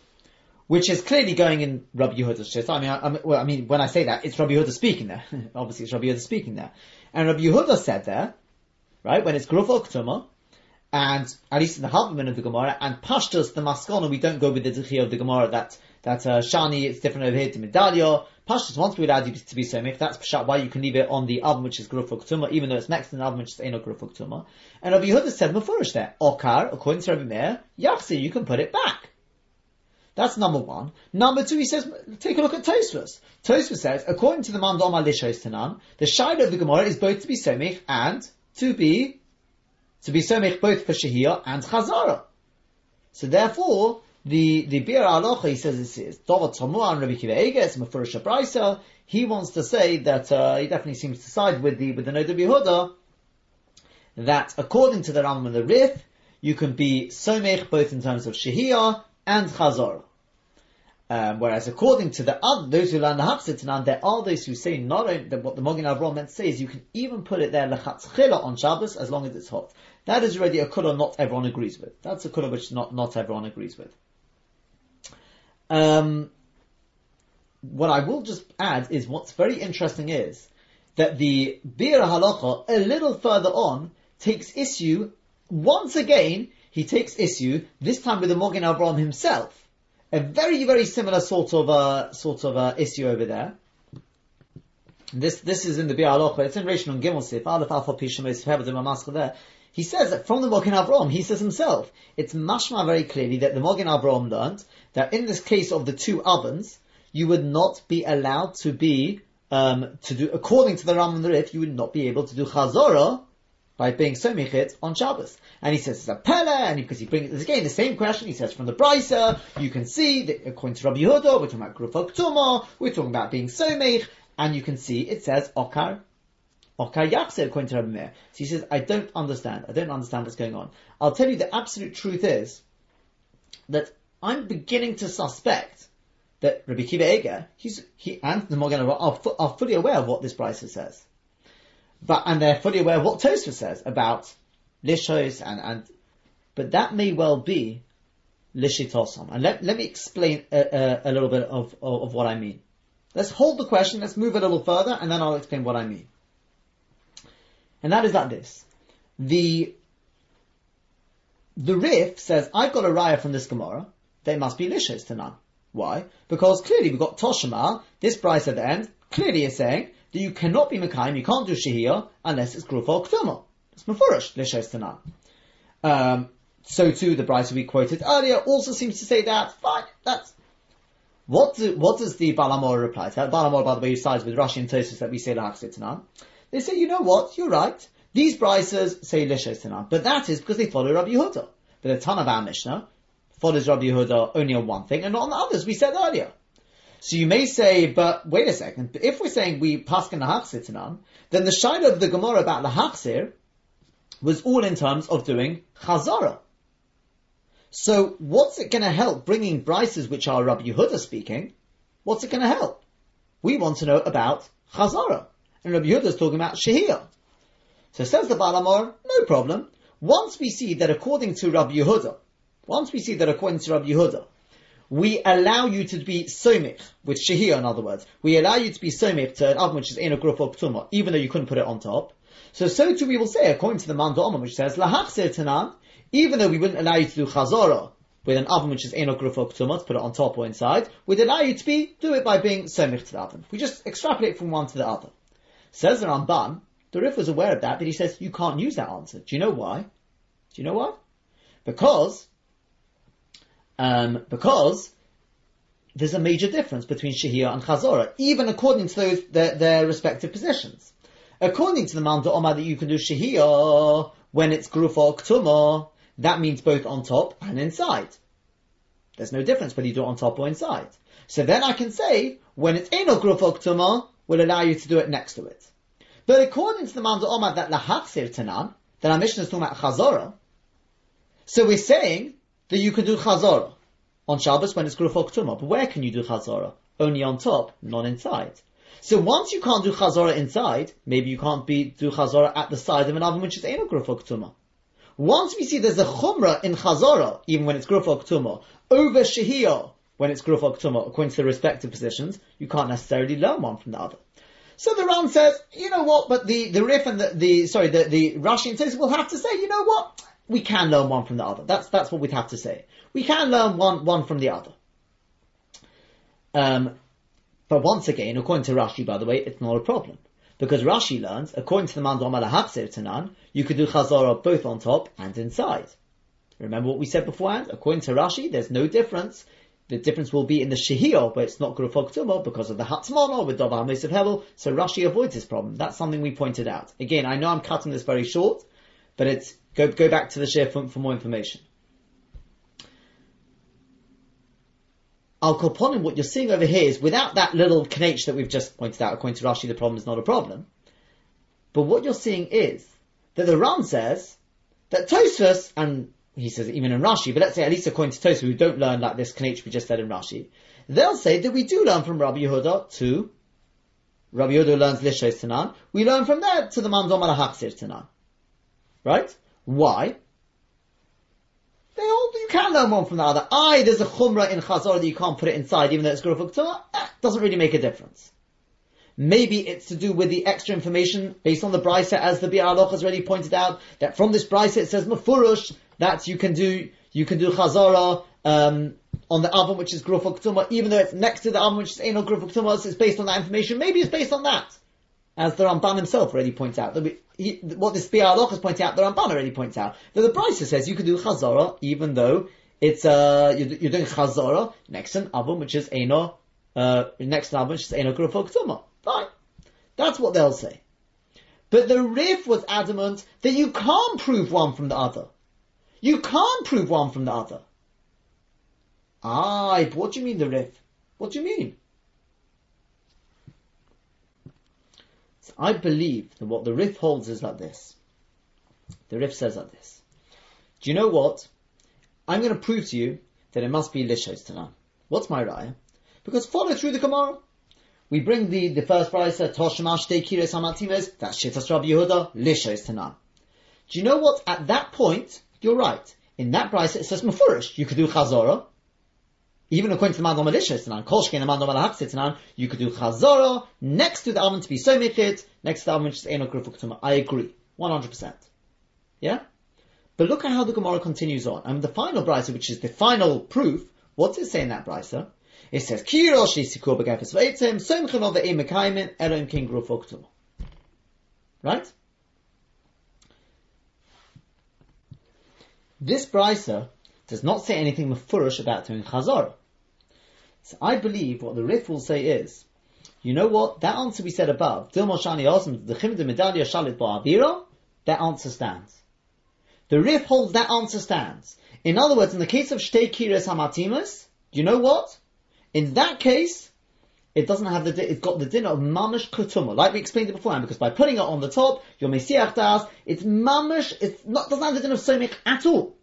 which is clearly going in Rabbi Yehuda's shit. I mean, I, well, I mean, when I say that, it's Rabbi Yehuda speaking there. Obviously, it's Rabbi Yehuda speaking there. And Rabbi Yehuda said there, right, when it's Grufo Ktuma, and at least in the Halbman of the Gemara, and Pashtus, the Maskona, we don't go with the Dechia of the Gemara that, that, uh, Shani, it's different over here to Medallia. Pashtus, once we allowed you to be Somich, that's Pshat, why you can leave it on the oven which is Grufo Ktuma, even though it's next to the oven which is Eno Grufo Ktuma. And Rabbi Yehuda said Mefurish there, Okar, according to Rabbi Meir, Yachsi, you can put it back. That's number one. Number two, he says, take a look at Tosfos. Tosfos says, according to the Mandom Alishos Tanan, the Shaila of the Gemara is both to be Somich and to be to be somich both for Shahiyah and Chazara. So therefore, the, the Biur Halacha, he says it's, Dova Tomua and Rabbi Akiva Eiger, it's Mefurish Abraisa, he wants to say that, uh, he definitely seems to side with the, with the Noda Yehuda, that according to the Rambam and the Rif, you can be Somech both in terms of Shahiyah and Chazara. Um, whereas according to the other, those who learn the Hafsitanan, there are those who say not only that what the Mogen Avraham meant to say is you can even put it there lechatchila on Shabbos as long as it's hot. That is already a kula not everyone agrees with. That's a kula which not, not everyone agrees with. Um, what I will just add is what's very interesting is that the Biur Halacha, a little further on, takes issue, once again, he takes issue, this time with the Mogen Avraham himself a very, very similar sort of uh, sort of uh, issue over there. This this is in the Biur Halacha. It's in Rishon and Gimel Sif. Aleph Alpha there. He says that from the Mogen Avram, he says himself, it's mashma very clearly that the Mogen Avram learned that in this case of the two ovens, you would not be allowed to be um, to do according to the Ram and Rif, you would not be able to do chazorah by being somichit on Shabbos. And he says it's a pele, and because he brings again the same question. He says from the brisa, you can see that according to Rabbi Yehuda, we're talking about grufok tuma, we're talking about being somich, and you can see it says okar. Okar Yakse, according to Rabbi Meir. So he says, I don't understand. I don't understand what's going on. I'll tell you the absolute truth is that I'm beginning to suspect that Rabbi Akiva Eiger, he's, he, and the Mogen are, are fully aware of what this brisa says. But, and they're fully aware of what Tosfos says about lishos and, and, but that may well be lishitosam. And let, let me explain a, a, a little bit of, of, of what I mean. Let's hold the question, let's move a little further, and then I'll explain what I mean. And that is like this. The, the Rif says, I've got a raya from this Gemara, they must be lishos to none. Why? Because clearly we've got Toshima, this price at the end, clearly is saying that you cannot be Mekayim, you can't do Shihiyah unless it's Gruf or Ktuma. It's Mefurish, Lishes Tanan. Um, so too, the Bryce we quoted earlier also seems to say that, fine, that's, what, do, what does the Baal HaMaor reply to that? Baal HaMaor, by the way, sides with Rashi and Tosfos that we say Lahachsit Tanan. They say, you know what, you're right. These Bryces say Lishes Tanan. But that is because they follow Rabbi Yehuda. But a ton of our Mishnah follows Rabbi Yehuda only on one thing and not on the others we said earlier. So you may say, but wait a second, if we're saying we paskin lahachzir tanan, then the shaila of the Gemara about lahachzir was all in terms of doing chazara. So what's it going to help bringing brises which are Rabbi Yehuda speaking? What's it going to help? We want to know about chazara. And Rabbi Yehuda is talking about shehiyah. So says the Baal HaMaor, no problem. Once we see that according to Rabbi Yehuda, once we see that according to Rabbi Yehuda, we allow you to be somich, with shahir in other words. We allow you to be somich to an oven which is in a group of ptuma, even though you couldn't put it on top. So, so too we will say, according to the man Omer, which says, lahachzir tanan, even though we wouldn't allow you to do chazara with an oven which is in a group of ptuma, to put it on top or inside, we'd allow you to be, do it by being somich to the oven. We just extrapolate from one to the other. Says the Ramban, the Rif was aware of that, but he says, you can't use that answer. Do you know why? Do you know why? Because um, because there's a major difference between Shahir and Chazorah, even according to those, their, their respective positions. According to the Mount Omar that you can do Shahir when it's Grufa or that means both on top and inside. There's no difference whether you do it on top or inside. So then I can say, when it's in a Grufa Ktuma, will allow you to do it next to it. But according to the Mount Omar that Lahatzir Tanan, that our mission is talking about Chazorah, so we're saying that you can do chazorah on Shabbos when it's Grufok Tumah. But where can you do chazorah? Only on top, not inside. So once you can't do chazorah inside, maybe you can't be do chazorah at the side of an oven which is Eno Grufok Tumah. Once we see there's a chumrah in chazorah, even when it's Grufok Tumah, over shehiyah, when it's Gruf Oktuma, according to the respective positions, you can't necessarily learn one from the other. So the Ram says, you know what, but the, the Rif and the, the sorry, the, the Rashi and will have to say, you know what, we can learn one from the other. That's, that's what we'd have to say. We can learn one, one from the other. Um, but once again, according to Rashi, by the way, it's not a problem. Because Rashi learns, according to the Mandam al Tanan, you could do Chazara both on top and inside. Remember what we said beforehand? According to Rashi, there's no difference the difference will be in the Shehiyah, where it's not Gurufok Tumah because of the Hatzmana with Dov HaMes of Hevel, so Rashi avoids this problem. That's something we pointed out. Again, I know I'm cutting this very short, but it's, go, go back to the share for, for more information. Al Koponim, what you're seeing over here is without that little knach that we've just pointed out, according to Rashi, the problem is not a problem. But what you're seeing is that the Ram says that Tosfos and he says even in Rashi, but let's say at least according to Tosfos, who don't learn like this Knech we just said in Rashi, they'll say that we do learn from Rabbi Yehuda to Rabbi Yehuda learns Lishes Tanan. We learn from there to the Mandom al Tanan. Right? Why? They all you can't learn one from the other. I there's a chumrah in Chazor that you can't put it inside, even though it's Grufuk Torah. Eh, doesn't really make a difference. Maybe it's to do with the extra information based on the brisa, as the Biur Halacha has already pointed out, that from this brisa it says Mafurush, that you can do, you can do Chazara, um, on the album which is Tumah, even though it's next to the album which is Eno Grufak Tumah, it's based on that information. Maybe it's based on that. As the Ramban himself already points out. We, he, what this Biur Halacha is pointing out, the Ramban already points out. That the Brisa says you can do Chazara, even though it's, uh, you're, you're doing Chazara next to an which is Eno, uh, next to an which is Eno Tumah. Fine. That's what they'll say. But the Rif was adamant that you can't prove one from the other. You can't prove one from the other. Ah, what do you mean the Rif? What do you mean? I believe that what the Rif holds is like this. The Rif says like this. Do you know what? I'm going to prove to you that it must be Lishos Tanam. What's my raya? Because follow through the Gemara. We bring the, the first brisa, Toshmash de Kires Hamatimes, that's Shittas Rabbi Yehuda, Lishos Tanam. Do you know what? At that point, you're right. In that price it says Mefurish. You could do Chazorah. Even according to the Mandom Malishas Tanan, Kolshke and the Mandom Malahaksit you could do Chazorah next to the almond to be so it, next to the almond which is Eno I agree. 100%. Yeah? But look at how the Gemara continues on. And the final brisa, which is the final proof, what does it say in that brisa? It says, Kiro Shisikur Begafis of the Emekaimin, Elohim King Grufuk Right? This brisa does not say anything mafurish about doing chazara. So I believe what the Rif will say is, you know what? That answer we said above, Dilmoshani Osm, the Chim de Medallia Shalit Ba'avira, that answer stands. The Rif holds that answer stands. In other words, in the case of Shtei Kiris Hamatimus, do you know what? In that case, it doesn't have the, it's got the din of mamish kutuma, like we explained it beforehand, because by putting it on the top, your mesiach das, it's mamish, it's not, doesn't have the din of somik at all.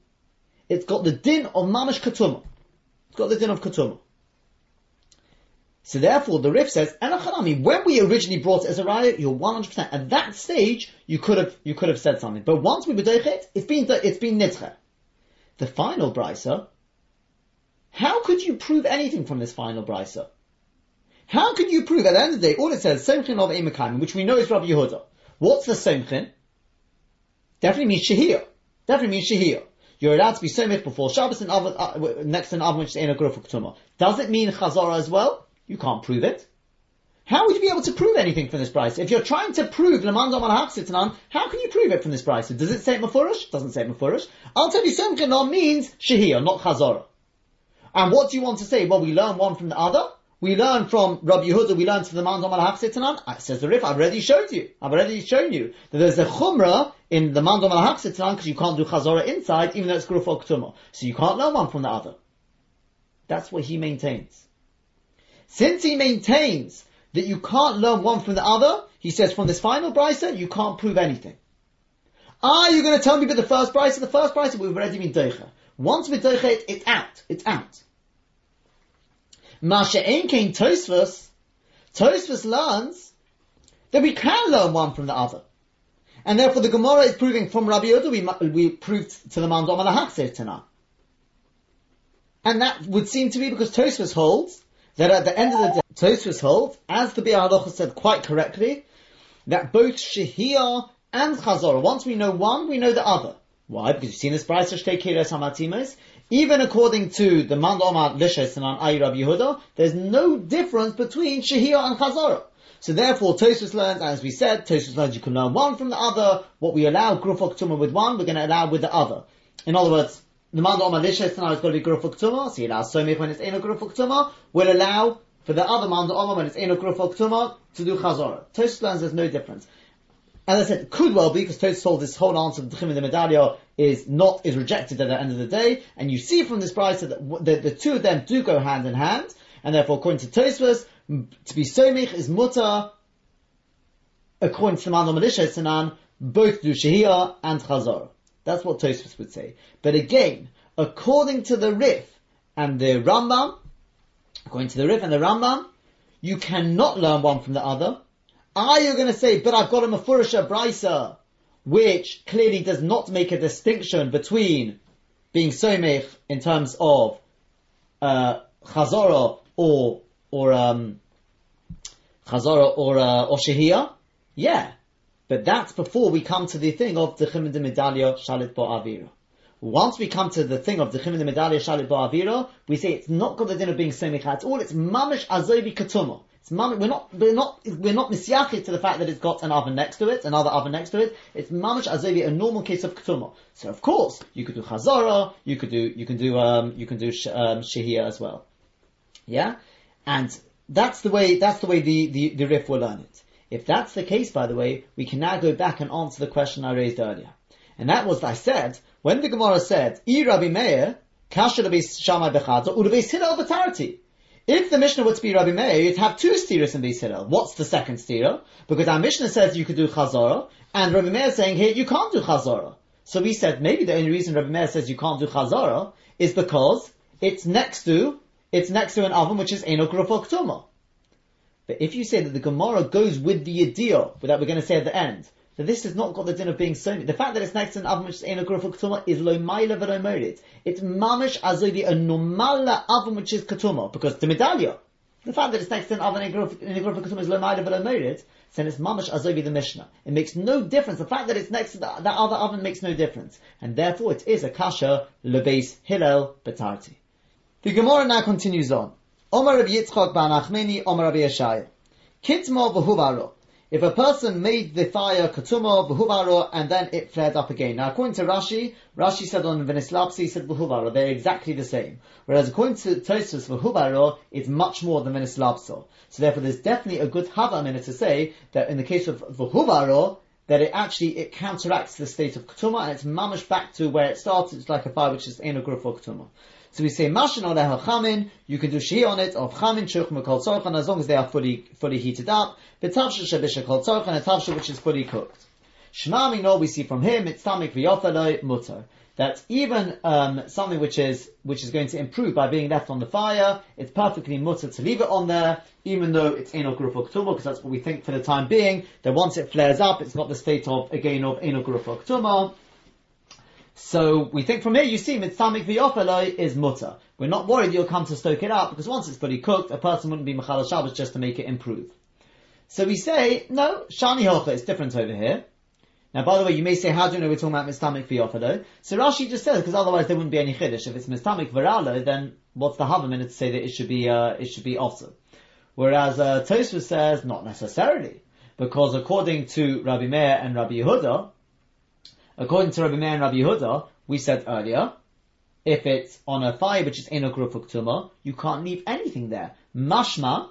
It's got the din of mamish kutuma. It's got the din of kutuma. So therefore, the Rif says, Elachanami, when we originally brought it as a riot, you're 100%. At that stage, you could have, you could have said something. But once we bedoich it, it's been, it's been nitche. The final brisa, how could you prove anything from this final brisa? How could you prove at the end of the day, all it says, Semchin of Imakaim, which we know is Rabbi Yehuda. What's the Semchin? Definitely means Shahir. Definitely means Shahir. You're allowed to be Semich before Shabbos and oven, uh, next to an oven which is Does it mean Chazara as well? You can't prove it. How would you be able to prove anything from this price? If you're trying to prove Lamandam al Haksitanan, how can you prove it from this price? Does it say Mafurish? Doesn't say Mafurish. I'll tell you Semchin means Shahir, not Chazara. And what do you want to say? Well, we learn one from the other. We learn from Rabbi Yehuda, we learn from the Mount Omal Haksitanan. Says the Rif, I've already showed you. I've already shown you that there's a chumrah in the Mount Omal Haksitanan because you can't do chazorah inside, even though it's Gruf Tumah. So you can't learn one from the other. That's what he maintains. Since he maintains that you can't learn one from the other, he says from this final brisa, you can't prove anything. Are you're going to tell me about the first brisa? The first brisa, we've already been deicha. Once we deicha it, it's out. It's out. Masha Enkein Tosfos, Tosfos learns that we can learn one from the other. And therefore the Gemara is proving from Rabbi Yehuda we, we proved to the Mandom al Tana. And that would seem to be because Tosfos holds that at the end of the day, Tosfos holds, as the Biur Halacha said quite correctly, that both Shehiyah and Chazorah, once we know one, we know the other. Why? Because you've seen this price of Hamatimas. Even according to the Mandoma Lishes and on Ayi Rabbi Yehuda, there's no difference between Shehiyah and Chazorah. So therefore, Tosfos learns, as we said, Tosfos learns you can learn one from the other. What we allow Grufok Tumah with one, we're going to allow with the other. In other words, the Mandoma Lishes now is going to be Grufok Tumah, so you allow Somich when it's Eno Grufok Tumah, will allow for the other man Mandoma when it's Eno Grufok Tumah to do Chazorah. Tosfos learns there's no difference. As I said, could well be because Tosfos told this whole answer of the Chim and the Medallia is not is rejected at the end of the day, and you see from this price that the, the, two of them do go hand in hand, and therefore according to Tosfos, to be somich is mutter. According to the Man Militia Sanan, both do Shehiyah and Chazor. That's what Tosfos would say. But again, according to the Rif and the Rambam, according to the Rif and the Rambam, you cannot learn one from the other, are you going to say, but I've got a Mefurisha Brisa, which clearly does not make a distinction between being Somech in terms of uh, Chazorah or or um, Chazorah or uh, or Shehiyah? Yeah, but that's before we come to the thing of the Chimid Medallia Shalit Bo Avira. Once we come to the thing of the Chimid Medallia Shalit Bo Avira, we say it's not got the din of being Somech at all. It's Mamish Azobi Katuma. It's mamish, we're not, we're not, we're not misyachid to the fact that it's got an oven next to it, another oven next to it. It's mamish azevi, a normal case of ketuma. So of course, you could do chazara, you could do, you can do, um, you can do sh- um, shehiyah as well. Yeah? And that's the way, that's the way the, the, the Rif will learn it. If that's the case, by the way, we can now go back and answer the question I raised earlier. And that was, I said, when the Gemara said, I Rabbi Meir, kasha shamai bechata, ulabeis hillel b'tarati. If the Mishnah were to be Rabbi Meir, you'd have two steers in the Hillel. What's the second steer? Because our Mishnah says you could do Chazorah, and Rabbi Meir is saying here you can't do Chazorah. So we said maybe the only reason Rabbi Meir says you can't do Chazorah is because it's next to it's next to an oven which is Enok Ktuma. But if you say that the Gemara goes with the idea that we're going to say at the end, that this has not got the din of being so. The fact that it's next to an oven which is in a ketuma is lo maila v'lo It's mamish azodi a normala oven which is ketuma because the medallia. The fact that it's next to an oven in a ketuma is lo maila v'lo Then it's mamish azovi the Mishnah. It makes no difference. The fact that it's next to the, that other oven makes no difference, and therefore it is a kasha lebeis hillel betarti. The Gemara now continues on. Omar Rabbi Yitzchak ban Achmeni, Omar Rabbi Yeshaya. Kitmo v'huvaro. If a person made the fire katuma v'huvaro and then it flared up again. Now according to Rashi, Rashi said on Venislapsi, he said v'huvaro, they're exactly the same. Whereas according to Tosfos v'huvaro, is much more than Venislapso. So therefore there's definitely a good hava in it to say that in the case of v'huvaro, that it actually, it counteracts the state of ketuma and it's mamish back to where it started, it's like a fire which is in a group for ketuma. So we say mashin on chamin, you can do shehi on it of chamin chuch mekol tzorchan as long as they are fully fully heated up. B'tavsha shebisha kol tzorchan a tavsha which is fully cooked. Shma know we see from him it's tamik v'yofaloi mutter that even um, something which is which is going to improve by being left on the fire, it's perfectly mutter to leave it on there, even though it's grufok because that's what we think for the time being. That once it flares up, it's got the state of again of grufok so we think from here you see mitzamik v'yofaloi is mutter. We're not worried you'll come to stoke it up because once it's fully cooked, a person wouldn't be machal Shabbos just to make it improve. So we say, no, shani hocha is different over here. Now, by the way, you may say, how do you know we're talking about mistamik v'yofalo? So Rashi just says, because otherwise there wouldn't be any chiddush. If it's mistamik v'ralo, then what's the havam in to say that it should be, uh, it should be also? Whereas, uh, Tosfos says, not necessarily. Because according to Rabbi Meir and Rabbi Yehuda, According to Rabbi Meir and Rabbi Yehuda, we said earlier, if it's on a fire which is in a group of tumah, you can't leave anything there. Mashma,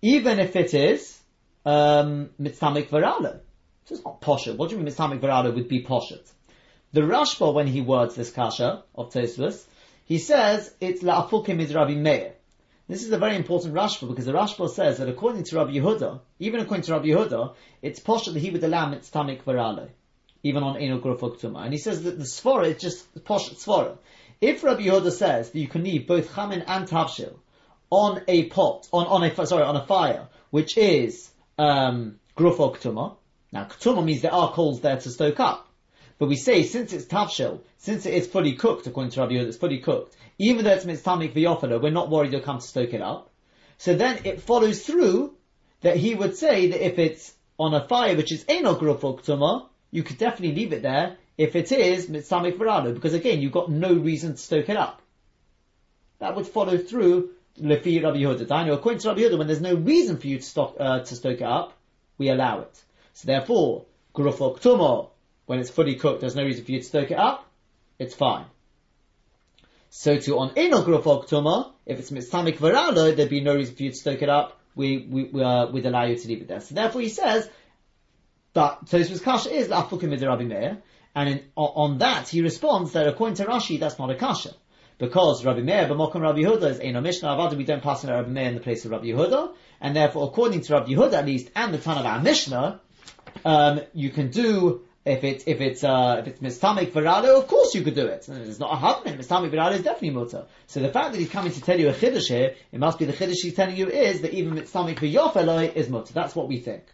even if it is um, mitzamik varala. So it's not poshet. What do you mean mitzamik varala would be poshet? The Rashba, when he words this kasha of Tosfos, he says it's la'afukim is Rabbi Meir. This is a very important Rashba because the Rashba says that according to Rabbi Yehuda, even according to Rabbi Yehuda, it's poshet that he would allow mitzamik varala even on Eno Grofok And he says that the Svara is just Posh Svara. If Rabbi Yehuda says that you can leave both Chamin and Tavshil on a pot, on, on a, sorry, on a fire, which is, um, Grofok Now, Ktuma means there are coals there to stoke up. But we say, since it's tafshil, since it is fully cooked, according to Rabbi Yehuda, it's fully cooked, even though it's mitztamik v'yofela, we're not worried you'll come to stoke it up. So then it follows through that he would say that if it's on a fire which is eno grufok tuma, you could definitely leave it there if it is mitztamik v'ralo, because again, you've got no reason to stoke it up. That would follow through lefi Rabbi Yehuda. Daniel, according to Rabbi Yehuda, when there's no reason for you to, stock, uh, to stoke it up, we allow it. So therefore, grufok tuma, when it's fully cooked, there's no reason for you to stoke it up, it's fine. So to on Enol Grofog Tuma, if it's Mitztamik Varalo, there'd be no reason for you to stoke it up, we, we, uh, would allow you to leave it there. So therefore he says, that Tosfos Kasha is Lafukim Rabbi Meir, and in, on, on, that he responds that according to Rashi, that's not a Kasha. Because Rabbi Meir, B'mokum Rabbi Yehuda is Eno Mishnah Avada, we don't pass in Rabbi Meir in the place of Rabbi Yehuda, and therefore according to Rabbi Yehuda at least, and the Tan of our Mishnah, um, you can do if it's if it's uh, if it's mistamik viralo, of course you could do it. It's not a havmin. Mistamik viralo is definitely mutter. So the fact that he's coming to tell you a chiddush here, it must be the chiddush he's telling you is that even mistamik v'yofeloi is mutter. That's what we think.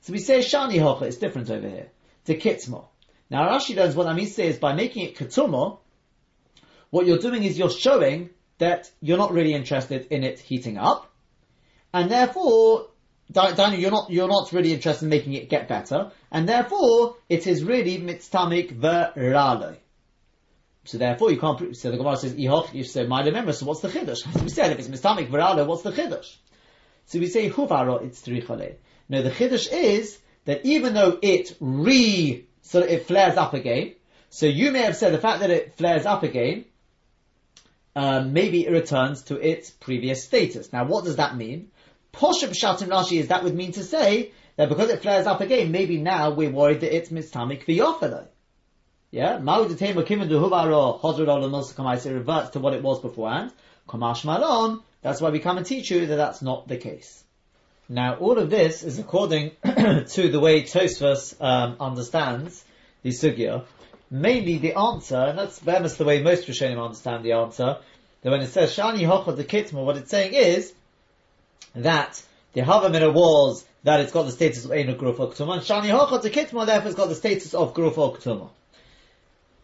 So we say shani hocha is different over here to kitzmo. Now Rashi learns what that means to say is by making it ketuma, what you're doing is you're showing that you're not really interested in it heating up, and therefore Daniel, you're not you're not really interested in making it get better, and therefore it is really mitztamik verale. So therefore you can't. So the Gemara says ihoch. You say my remember. So what's the chiddush? As we said, if it's mitztamik verale, what's the chiddush? So we say huvaro it's trichale. No, the chiddush is that even though it re so it flares up again. So you may have said the fact that it flares up again, um, maybe it returns to its previous status. Now, what does that mean? Posha Pshatim Rashi is that would mean to say that because it flares up again, maybe now we're worried that it's mistamik v'yofelo. Yeah? It reverts to what it was beforehand. Kamash Malon, that's why we come and teach you that that's not the case. Now, all of this is according to the way Tosfos um, understands the sugya. Mainly the answer, and that's much the way most Rishonim understand the answer, that when it says Shani Hochad the Kitma, what it's saying is, that the Havamina was that it's got the status of Einu Gruf Oktuma, and Shani Hochot Kitma therefore it's got the status of Gruf Oktuma.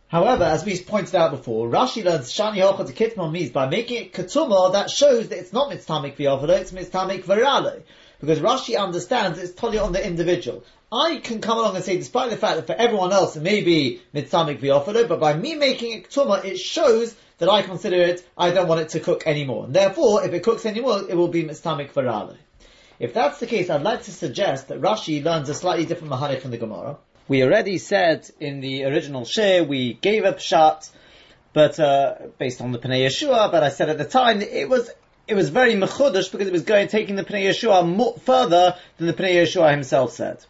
However, as we pointed out before, Rashi learns Shani Hochot Kitma means by making it Ketuma, that shows that it's not Mitztamik V'Yavalo, it's Mitztamik V'Rale. Because Rashi understands it's totally on the individual. I can come along and say, despite the fact that for everyone else it may be Mitztamik V'Yavalo, but by me making it Ketuma, it shows that I consider it, I don't want it to cook anymore. And therefore, if it cooks anymore, it will be mistamik varale. If that's the case, I'd like to suggest that Rashi learns a slightly different maharik from the Gemara. We already said in the original share, we gave a pshat, but uh, based on the Pnei Yeshua, but I said at the time it was it was very mechudash because it was going taking the Pnei Yeshua more, further than the Pnei Yeshua himself said.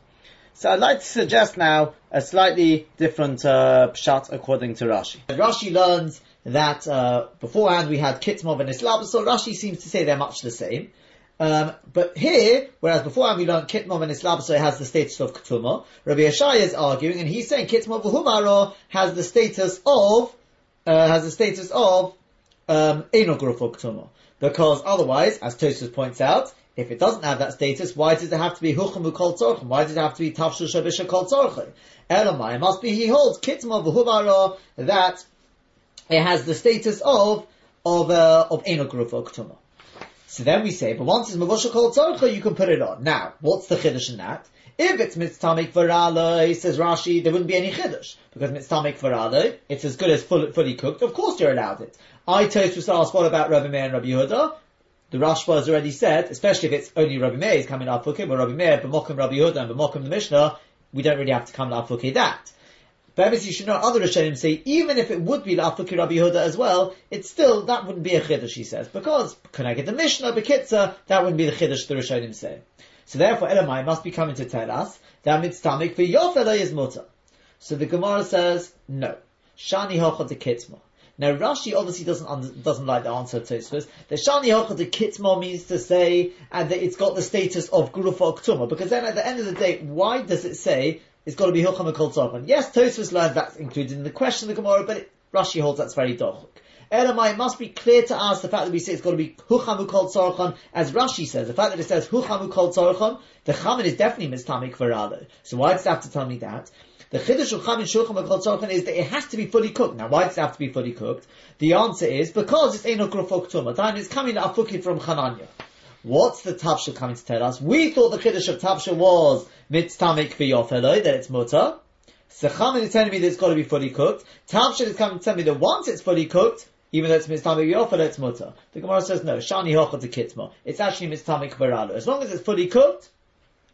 So I'd like to suggest now a slightly different uh, pshat according to Rashi. Rashi learns that uh, beforehand we had Kitmov and Islam, so Rashi seems to say they're much the same. Um, but here, whereas beforehand we learned Kitmov and Islam, so it has the status of Ketuma, Rabbi Yeshaya is arguing, and he's saying Kitmov Humaro has the status of, uh, has the status of, um, Ketuma. Because otherwise, as Tosfos points out, if it doesn't have that status, why does it have to be Huchamu Kol Tzorchim? Why does it have to be Tafshu Shabisha Kol Tzorchim? Elamai, it must be he holds Kitmov Humaro that it has the status of of uh, of enogruf or ketuma. So then we say, but once it's mavosha kol tzorcha, you can put it on. Now, what's the chiddush in that? If it's mitztamik varala, says Rashi, there wouldn't be any chiddush because mitztamik varala, it's as good as full, fully cooked. Of course, you're allowed it. I was asked, what about Rabbi Meir and Rabbi Yehuda? The Rashba has already said, especially if it's only Rabbi Meir is coming up fukim, or Rabbi Meir, b'mokim Rabbi Yehuda, and b'mokim the Mishnah, we don't really have to come up fukim that. But obviously, you should know other Rishonim say, even if it would be La'afuki Rabbi Yehuda as well, it's still, that wouldn't be a Chiddush, he says. Because, can I get the Mishnah, Bekitza, that wouldn't be the Chiddush the Rishonim say. So therefore, Elamai must be coming to tell us that mitztamik for Yofela is mutter. So the Gemara says, no. Shani hocha de kitma. Now Rashi obviously doesn't doesn't like the answer to Tosfos. The shani hocha de kitma means to say, and that it's got the status of gurufa ktuma. Because then at the end of the day, why does it say it's got to be Hilcham Kol Tzorban. Yes, Tosfos learns that's included in the question of the Gemara, but it, Rashi holds that's very dochuk. Elamai, it must be clear to us the fact that we say it's got to be huchamu kol tzorchon, as Rashi says. The fact that it says huchamu kol tzorchon, the chamin is definitely mistamik varado. So why does it have to tell me that? The chiddush of chamin shulchan kol tzorchon is that it has to be fully cooked. Now, why does it have to be fully cooked? The answer is because it's enok rofok tumah. Time is coming afukid from Chananya. What's the tavsha coming to tell us? We thought the chiddush of tavsha was mitztamik v'yofeloi, that it's mutter. Sechamin is telling me that it's got to be fully cooked. Tavsha is coming to tell me that once it's fully cooked, even though it's mitztamik v'yofeloi, it's mutter. The Gemara says no, shani hocha to kitma. It's actually mitztamik v'ralo. As long as it's fully cooked,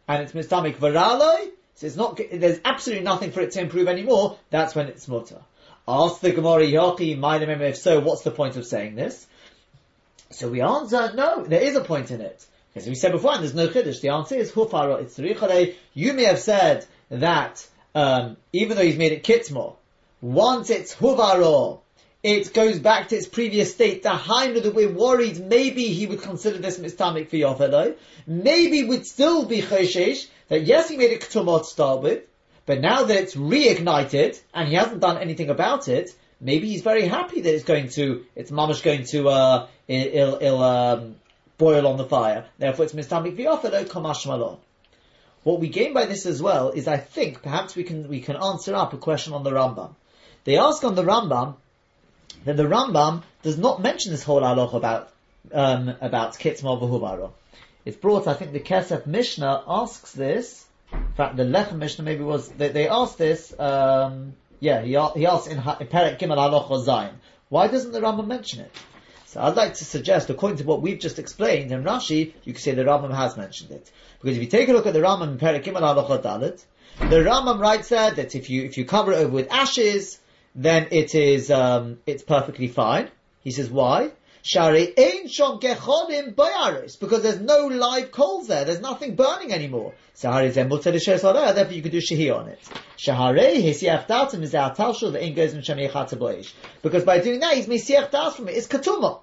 and it's mitztamik v'ralo, so it's not, there's absolutely nothing for it to improve anymore, that's when it's mutter. Ask the Gemara Yochi, if so, what's the point of saying this? So we answer, no, there is a point in it. Because we said before, and there's no chiddush. The answer is hufaro itzrichale. You may have said that um, even though he's made it kitmo, once it's huvaro, it goes back to its previous state. The Hainu that we're worried, maybe he would consider this mistamik for Yofeloi. Maybe would still be choshesh that yes, he made it ketumah to start with, but now that it's reignited and he hasn't done anything about it, maybe he's very happy that it's going to, it's mamash going to, uh, it'll, it'll um, boil on the fire. Therefore, it's mistamik v'yofelo kamash malon. What we gain by this as well is, I think, perhaps we can we can answer up a question on the Rambam. They ask on the Rambam that the Rambam does not mention this whole halacha about um, about kitma v'hubaro. It's brought, I think, the Kesef Mishnah asks this. In fact, the Lechem Mishnah maybe was they, they asked this. Um, yeah, he, he asked in, in Perek Gimel Halacha Zayin. Why doesn't the Rambam mention it? So I'd like to suggest, according to what we've just explained in Rashi, you could say the Rambam has mentioned it. Because if you take a look at the Rambam in Perek Gimel Halacha Dalet, the Rambam writes there that if you if you cover it over with ashes, then it is um, it's perfectly fine. He says why? Shari ein shom bayaris, because there's no live coals there. There's nothing burning anymore. Sahari therefore you could do shahi on it. Shahare hisiach datim is atalshul the ein goes in Because by doing that, he's misiach das from it. It's katuma.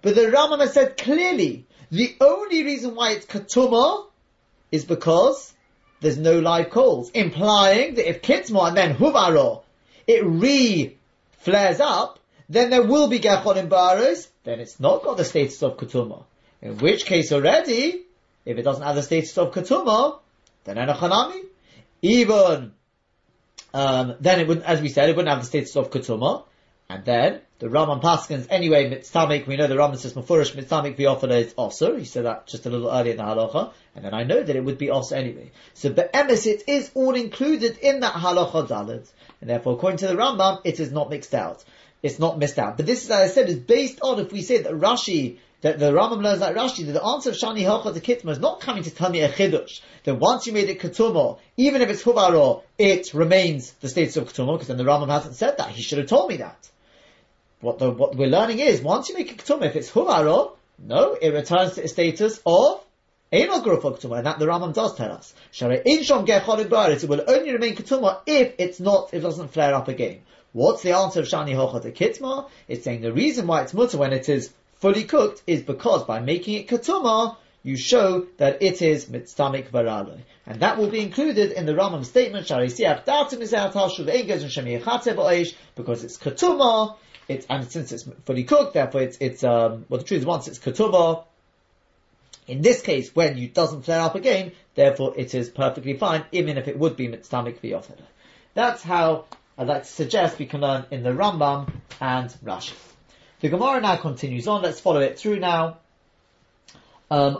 But the Rambam has said clearly, the only reason why it's katuma is because there's no live coals, implying that if kitzma and then huvaro, it re-flares up, then there will be Gechonim Baris, then it's not got the status of Ketuma. In which case already, if it doesn't have the status of Ketuma, then Enochanami. Even, um, then it wouldn't, as we said, it wouldn't have the status of Ketuma. And then, the Raman Paskins, anyway, mitztamik, we know the Raman says Mefurish, mitztamik v'yofala is also, he said that just a little earlier in the halacha, and then I know that it would be also anyway. So, be'emes, it is all included in that halacha dalad. And therefore, according to the Rambam, it is not mixed out it's not missed out. But this, as I said, is based on if we say that Rashi, that the Rambam learns like Rashi, that the answer of Shani Hilcha to Kitma is not coming to tell me a chidush. That once you made it Ketumo, even if it's Huvaro, it remains the status of Ketumo, because then the Rambam hasn't said that. He should have told me that. What, the, what we're learning is, once you make a Ketumo, if it's Huvaro, no, it returns to a status of That the Rambam does tell us. It will only remain Ketuma if it's not, if it doesn't flare up again. What's the answer of Shani Hocha to Kitma? It's saying the reason why it's mutter when it is fully cooked is because by making it Ketuma, you show that it is mitztamik varaloi. And that will be included in the Rambam statement, because it's Ketuma, it's, and since it's fully cooked, therefore it's, it's, um, well the truth is once it's Ketuma, in this case, when you doesn't flare up again, therefore it is perfectly fine, even if it would be mitztamik v'yofer. That's how I'd like to suggest we can learn in the Rambam and Rashi. The Gemara now continues on. Let's follow it through now. Um.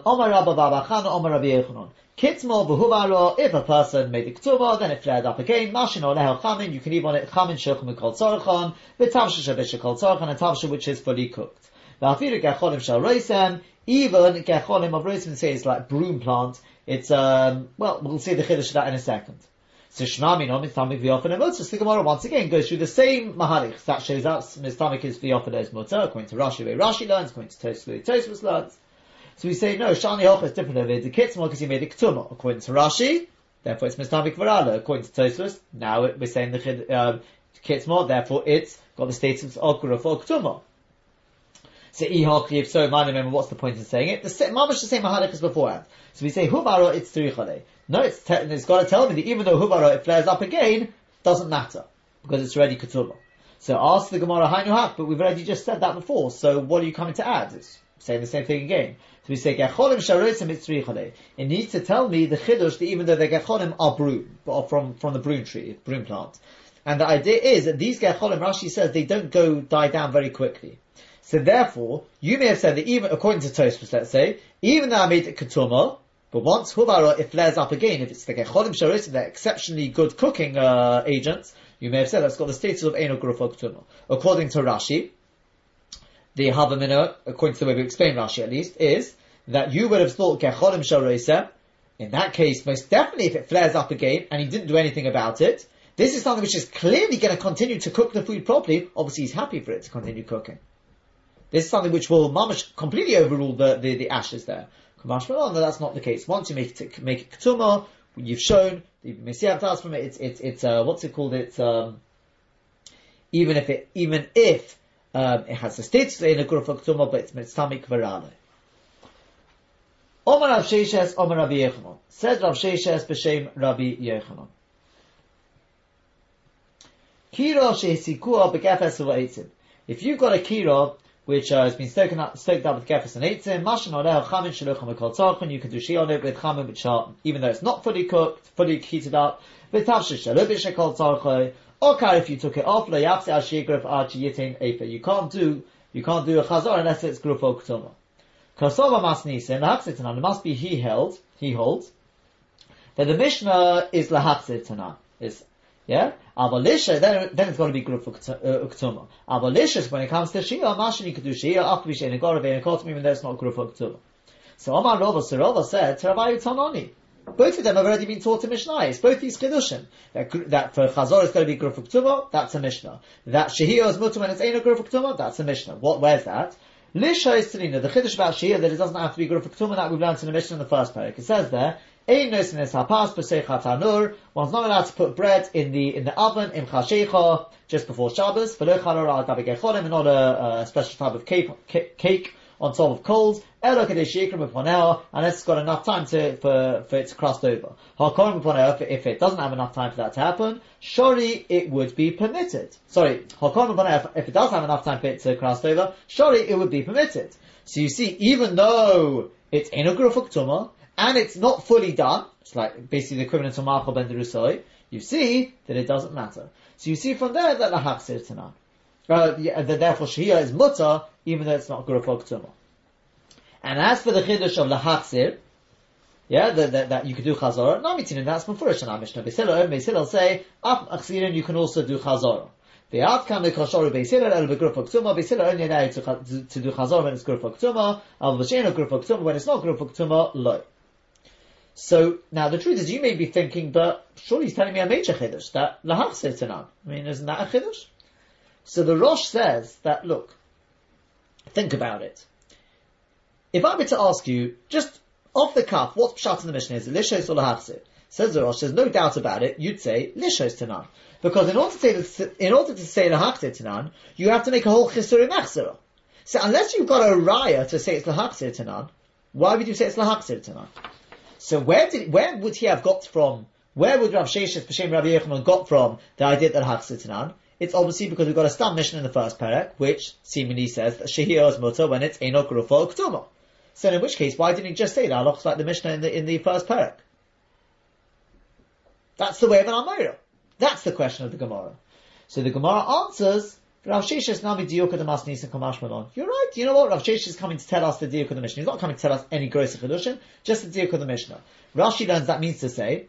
Kitzmo v'huvaro, if a person made the ketubah, then it flared up again, mashin or leho chamin, you can leave on it chamin shochem kol tzorchon, v'tavsha shavish kol tzorchon, a tavsha which is fully cooked. V'afiru gecholim shal roisem, even gecholim of roisem, say it's like broom plant, it's, um, well, we'll see the chiddush of that in a second. So Shnami no Mistamik V'Yofen Emutz. The Gemara once again goes through the same Maharich. That shows us Mistamik is V'Yofen Es Mutzah, according to Rashi, where Rashi learns, according to Tosfos, Tosfos learns. So we say, no, Shani Hoch is different over the Kitzma because he made a Ktuma. According to Rashi, therefore it's Mistamik Varala. According to Tosfos, now we're saying the uh, Kitzma, therefore it's got the status of for Ktuma. So if so, remember what's the point in saying it? The Mamash the same Maharich as beforehand. So we say Hubaro, it's Tzrichale. No, it's, te- it's got to tell me that even though Huvara, it flares up again, doesn't matter. Because it's already Ketubah. So ask the Gemara Hainuhak, but we've already just said that before. So what are you coming to add? It's saying the same thing again. So we say Gecholim Sharosim Mitzrichale. It needs to tell me the Chiddush that even though the Gecholim are broom, from, from the broom tree, broom plant. And the idea is that these Gecholim, Rashi says, they don't go die down very quickly. So therefore, you may have said that even, according to Tosfos, let's say, even though I made it Ketuma, but once Hubara, it flares up again, if it's the Gecholim Sharosim, they're exceptionally good cooking, uh, agents, you may have said that's got the status of Eno Grufa Ketuma. According to Rashi, the Havamina, according to the way we explain Rashi at least, is that you would have thought Kecholim Sharoisem, in that case, most definitely if it flares up again and he didn't do anything about it, this is something which is clearly going to continue to cook the food properly. Obviously, he's happy for it to continue cooking. This is something which will mamash completely overrule the, the, the ashes there. No, that's not the case. Once you make it, make it ketuma, you've shown the Messiah from it, it's, it's, it's, uh, what's it called? It's, um, even if it, even if um, it has a status in a group of Ktuma, but it's Mitztamik Varale. Omar Rav Sheshes, Omar Rabbi Yechanan. Says Rav Sheshes b'shem Rabbi Yechanan. Kira shehisikua b'gefes. If you've got a kira which uh, has been stoked up, stoked up with gefes and eitzim, mashin oleh chamin shalucham v'kol tzarchon, you can do shi on it with chamin which are, even though it's not fully cooked, fully heated up, v'tavshish shalubish shekol tzarchon, Okay, if you took it off, lo yafse ashigrif archi yitin efer. You can't do, you can't do a chazor unless it's grupo ktuma. Kasova masnisen, lahachsitanan, it must be he held, he holds, that the Mishnah is lahachsitanan. Is, yeah? Avalisha, then, then it's going to be grupo uh, ktuma. Avalisha, when it comes to shia, mashin you could do shia, after negora, ve'en kotum, even though it's not grupo ktuma. So Omar Rova Sirova said, Teravayu Tanoni. Both of them have already been taught in Mishnah. Both these Kedushim. That, that for Chazor it's going to be Tumah, that's a Mishnah. That Shehiyah is Mutum and it's Eino Grufuk Tumah, that's a Mishnah. What, where's that? Lisha is Tanina. The Chiddush about Shehiyah that it doesn't have to be Grufuk Tumah that we've learned in the Mishnah in the first parak. It says there, Ein nosin hapas b'seichat hanur. One's not allowed to put bread in the in the oven in chashecha just before Shabbos. V'lo chalor al and not a, a special type of cake, cake on top of coals, Elo Kadeshikrim upon hour, and it's got enough time to, for, for it to cross over. Hakorim upon hour, if it doesn't have enough time for that to happen, surely it would be permitted. Sorry, Hakorim upon hour, if it does have enough time for it to cross over, surely it would be permitted. So you see, even though it's in a Tumah, and it's not fully done, it's like basically the equivalent of Marchal ben Derusoi, you see that it doesn't matter. So you see from there that the Haksir Tanah. Uh, that therefore Shia is mutter, even though it's not Gurufok Tumah. And as for the Chiddush of the Lahachzir, yeah, that, that, that you could do Chazorah, Namitin, that's Mufurish our Mishnah. Beisilo, Beisilo say, Ap Achzirin, you can also do Chazorah. The outcome of Koshoru Beisilo, El Begrufok Tumah, Beisilo only allowed to, to, to do Chazorah when it's Gurufok Tumah, Al Vasheno Gurufok Tumah, when it's not Gurufok Tumah, Lo. So, now the truth is you may be thinking, but surely he's telling me a major Chiddush, that Tanan. I mean, isn't that a Chiddush? So the Rosh says that, look, think about it. If I were to ask you, just off the cuff, what's Pshat in the Mishnah? Is Lishos or Lahachzir? Says the Rosh, there's no doubt about it, you'd say Lishos Tanan. Because in order to say, in order to say Lahachzir Tanan, you have to make a whole Chisur in Mechzirah. So unless you've got a raya to say it's Lahachzir Tanan, why would you say it's Lahachzir Tanan? So where did, where would he have got from, where would Rav Sheshes B'Shem Rabbi Yechanan got from the idea that Lahachzir Tanan? It's obviously because we've got a stam mission in the first parak, which seemingly says that Shehiyah is mutter when it's Enoch Rufa Ktuma. So in which case, why didn't he just say that? Looks like the Mishnah in the, in the first parak. That's the way of an Amira. That's the question of the Gemara. So the Gemara answers, Rav Sheshes nami diyuk the masnis and kamash malon. You're right. You know what? Rav Sheshes is coming to tell us the diyuk of the Mishnah. He's not coming to tell us any gross chedushin, just the diyuk of the Mishnah. Rashi learns that means to say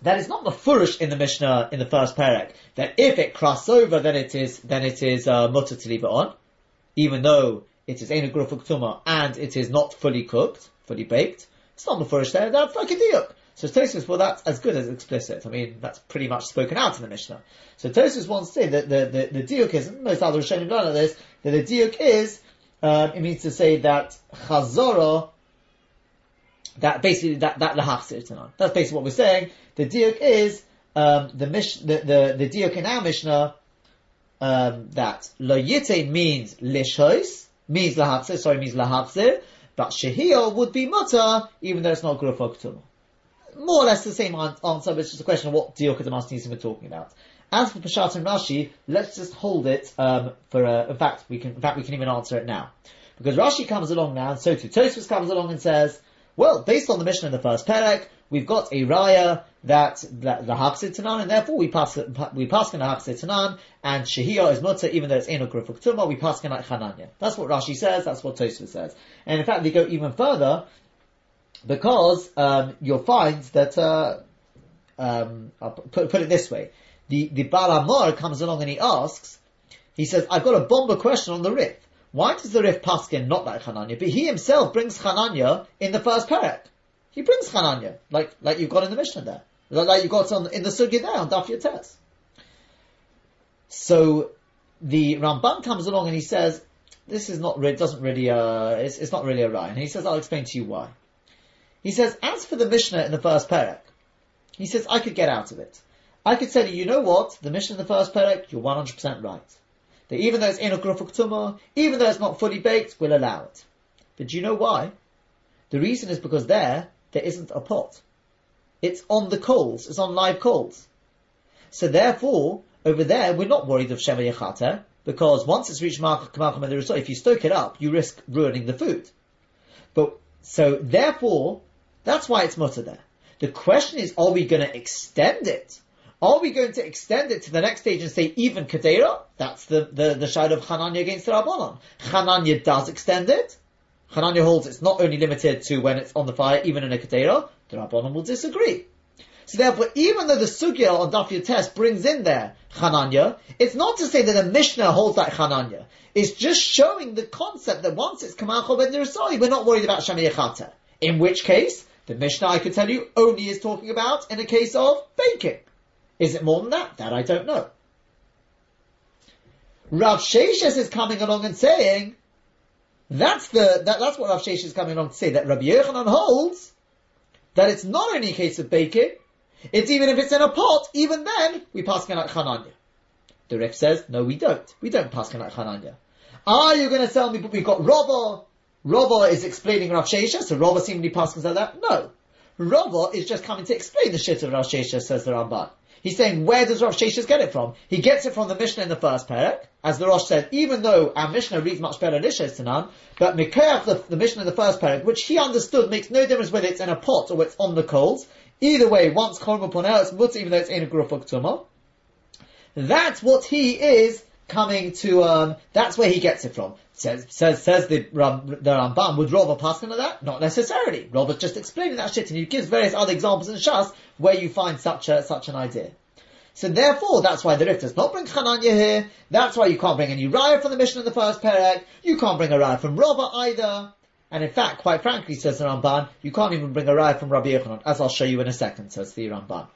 that is not the furish in the Mishnah in the first parak. That if it crosses over, then it is then it is uh, mutter to leave it on, even though it is ena grufuk and it is not fully cooked, fully baked. It's not the furish there. Like a diuk. So Tosfos, well, that's as good as explicit. I mean, that's pretty much spoken out in the Mishnah. So Tosfos wants to say that the, the, the diuk is, most other Rishonim of this, that the diuk is, uh, it means to say that chazorah that basically that that tanan. That's basically what we're saying. The diuk is um, the, mish, the the the diuk in our mishnah um, that lo yite means lishos means lahachsir. Sorry, means lahachsir. But shehiyah would be mutter, even though it's not grufok More or less the same answer, but it's just a question of what of the we're talking about. As for Peshat and Rashi, let's just hold it um, for. Uh, in fact, we can. In fact, we can even answer it now, because Rashi comes along now, and so too Tosfos comes along and says, well, based on the mission in the first perek, we've got a raya that, that the Haksit Tanan, and therefore we pass we pass in the Haksit Tanan, and Shehiyah is mutter, even though it's in a Grufuk Tumah, we pass in like Chananya. That's what Rashi says, that's what Tosfos says. And in fact, they go even further, because um, you'll find that, uh, um, I'll put, put it this way, the, the Baal HaMaor comes along and he asks, he says, I've got a bomber question on the Rif. Why does the Rif Paskin not like Hananya? But he himself brings Hananya in the first parak. He brings Hananya, like, like you've got in the Mishnah there. Like you've got in the Sugya there on Daf Yotes. So, the Ramban comes along and he says, this is not doesn't really, uh, it's, it's not really a right. And he says, I'll explain to you why. He says, as for the Mishnah in the first parak, he says, I could get out of it. I could say to you, you know what? The Mishnah in the first parak, you're 100% right. That even though it's in a even though it's not fully baked, we'll allow it. But do you know why? The reason is because there, there isn't a pot. It's on the coals, it's on live coals. So therefore, over there, we're not worried of Shema Yechata, because once it's reached Malcham and if you stoke it up, you risk ruining the food. But, so therefore, that's why it's mutter there. The question is, are we going to extend it? Are we going to extend it to the next stage and say even Kadera? That's the, the, the side of Hananya against the Rabbanon. Hananya does extend it. Hananya holds it's not only limited to when it's on the fire, even in a Kadera. The Rabbanon will disagree. So therefore, even though the Sugya on Daf Yotes brings in there Hananya, it's not to say that the Mishnah holds that Hananya. It's just showing the concept that once it's Kamachol Ben we're not worried about Shamiyachata. In which case, the Mishnah, I could tell you, only is talking about in a case of baking. Is it more than that? That I don't know. Rav Sheshes is coming along and saying, that's the, that, that's what Rav Sheshes is coming along to say, that Rabbi Yochanan holds that it's not only a case of baking, it's even if it's in a pot, even then, we pass like Chananya. The Rif says, no we don't. We don't pass like Chananya. Are you going to tell me, but we've got Rava, Rava is explaining Rav Sheshes, so Rava seemingly passes like that? No. Rava is just coming to explain the shit of Rav Sheshes, says the Ramban. He's saying, where does Rav Sheshes get it from? He gets it from the Mishnah in the first parak, as the Rosh said, even though our Mishnah reads much better Lishes Tanan, but Mikoyach, the, the Mishnah in the first parak, which he understood makes no difference whether it's in a pot or it's on the coals. Either way, once Korma upon it's mutter even though it's in a Grufuk Tumah. That's what he is coming to, um, that's where he gets it from. Says, says, says the, Ram, the Rambam, would Rava pass into that? Not necessarily. Rava's just explaining that shit, and he gives various other examples in Shas where you find such a, such an idea. So therefore, that's why the Rif does not bring Chananya here. That's why you can't bring any Raya from the Mishnah in the first Perek. You can't bring a Raya from Rava either. And in fact, quite frankly, says the Ramban, you can't even bring a Raya from Rabbi Yochanan, as I'll show you in a second, says the Ramban.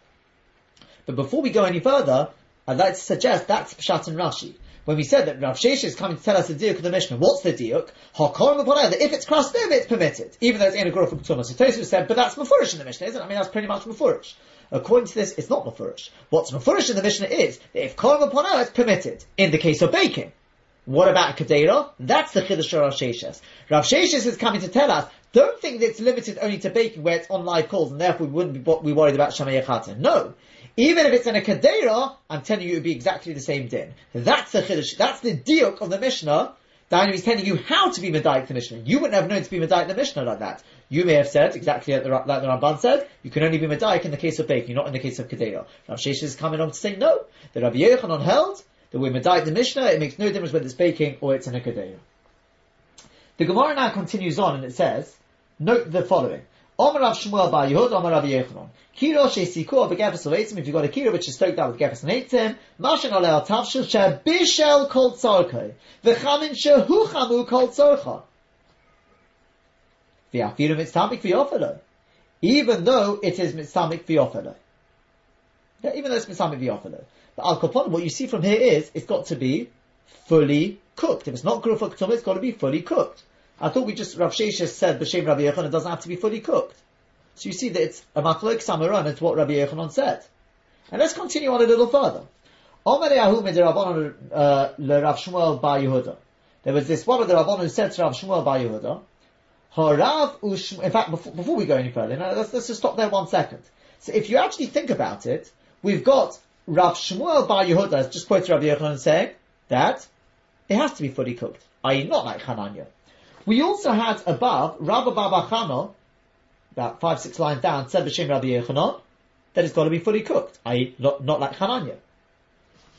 But before we go any further, I'd like to suggest that's Pshat and Rashi when we said that Rav Sheshes is coming to tell us the diuk of the Mishnah, what's the diuk? Hakorim upon that if it's crossed over, it's permitted, even though it's in a growth of Tumah. So Tosfos said, but that's mafurish in the Mishnah, isn't it? I mean, that's pretty much mafurish. According to this, it's not mafurish. What's mafurish in the Mishnah is that if korim upon it's permitted in the case of baking. What about a kadera? That's the chiddush of Rav Sheshes. Rav Sheshes is coming to tell us don't think that it's limited only to baking where it's on live calls and therefore we wouldn't be, worried about Shamayachata. No. Even if it's in a Kadera, I'm telling you it would be exactly the same din. That's the Chiddush, that's the diuk of the Mishnah. Daniel is telling you how to be Medayik the Mishnah. You wouldn't have known to be Medayik the Mishnah like that. You may have said, exactly like the, like the Ramban said, you can only be Medayik in the case of baking, not in the case of Kadera. Rav Sheshes is coming on to say no. The Rabbi Yochanan held that we're the Mishnah, it makes no difference whether it's baking or it's in a Kadera. The Gemara now continues on and it says, note the following. Omer Rav Shmuel Bar Yehud, Omer Rav Yechanon. Kiro she'siku begefes of if you've got a kiro which is stoked out with gefes and eitzim, mashin oleh tavshil she bishel kol tzorkoi, v'chamin shehu chamu kol tzorcha. V'afiru mitztamik v'yofelo. Even though it is mitztamik v'yofelo. Yeah, even though it's mitztamik v'yofelo. But al kopon, what you see from here is, it's got to be fully cooked. If it's not grufak it's got to be fully cooked. I thought we just, Rav Sheshes said, B'Shem Rabbi Yochanan doesn't have to be fully cooked. So you see that it's a machlok samaran, it's what Rabbi Yochanan said. And let's continue on a little further. Uh, There was this one of the Rabbanon who said to Rav Shmuel Bar Yehuda, in fact, before, before we go any further, now let's, let's just stop there one second. So if you actually think about it, we've got Rav Shmuel Bar Yehuda just quoted Rabbi Yochanan saying that it has to be fully cooked, i.e. not like Hananya. We also had above Rabbah bar bar Chana, about five, six lines down, said B'Shem Rabbi Yochanan, that it's got to be fully cooked, i.e. not, not like Hananya.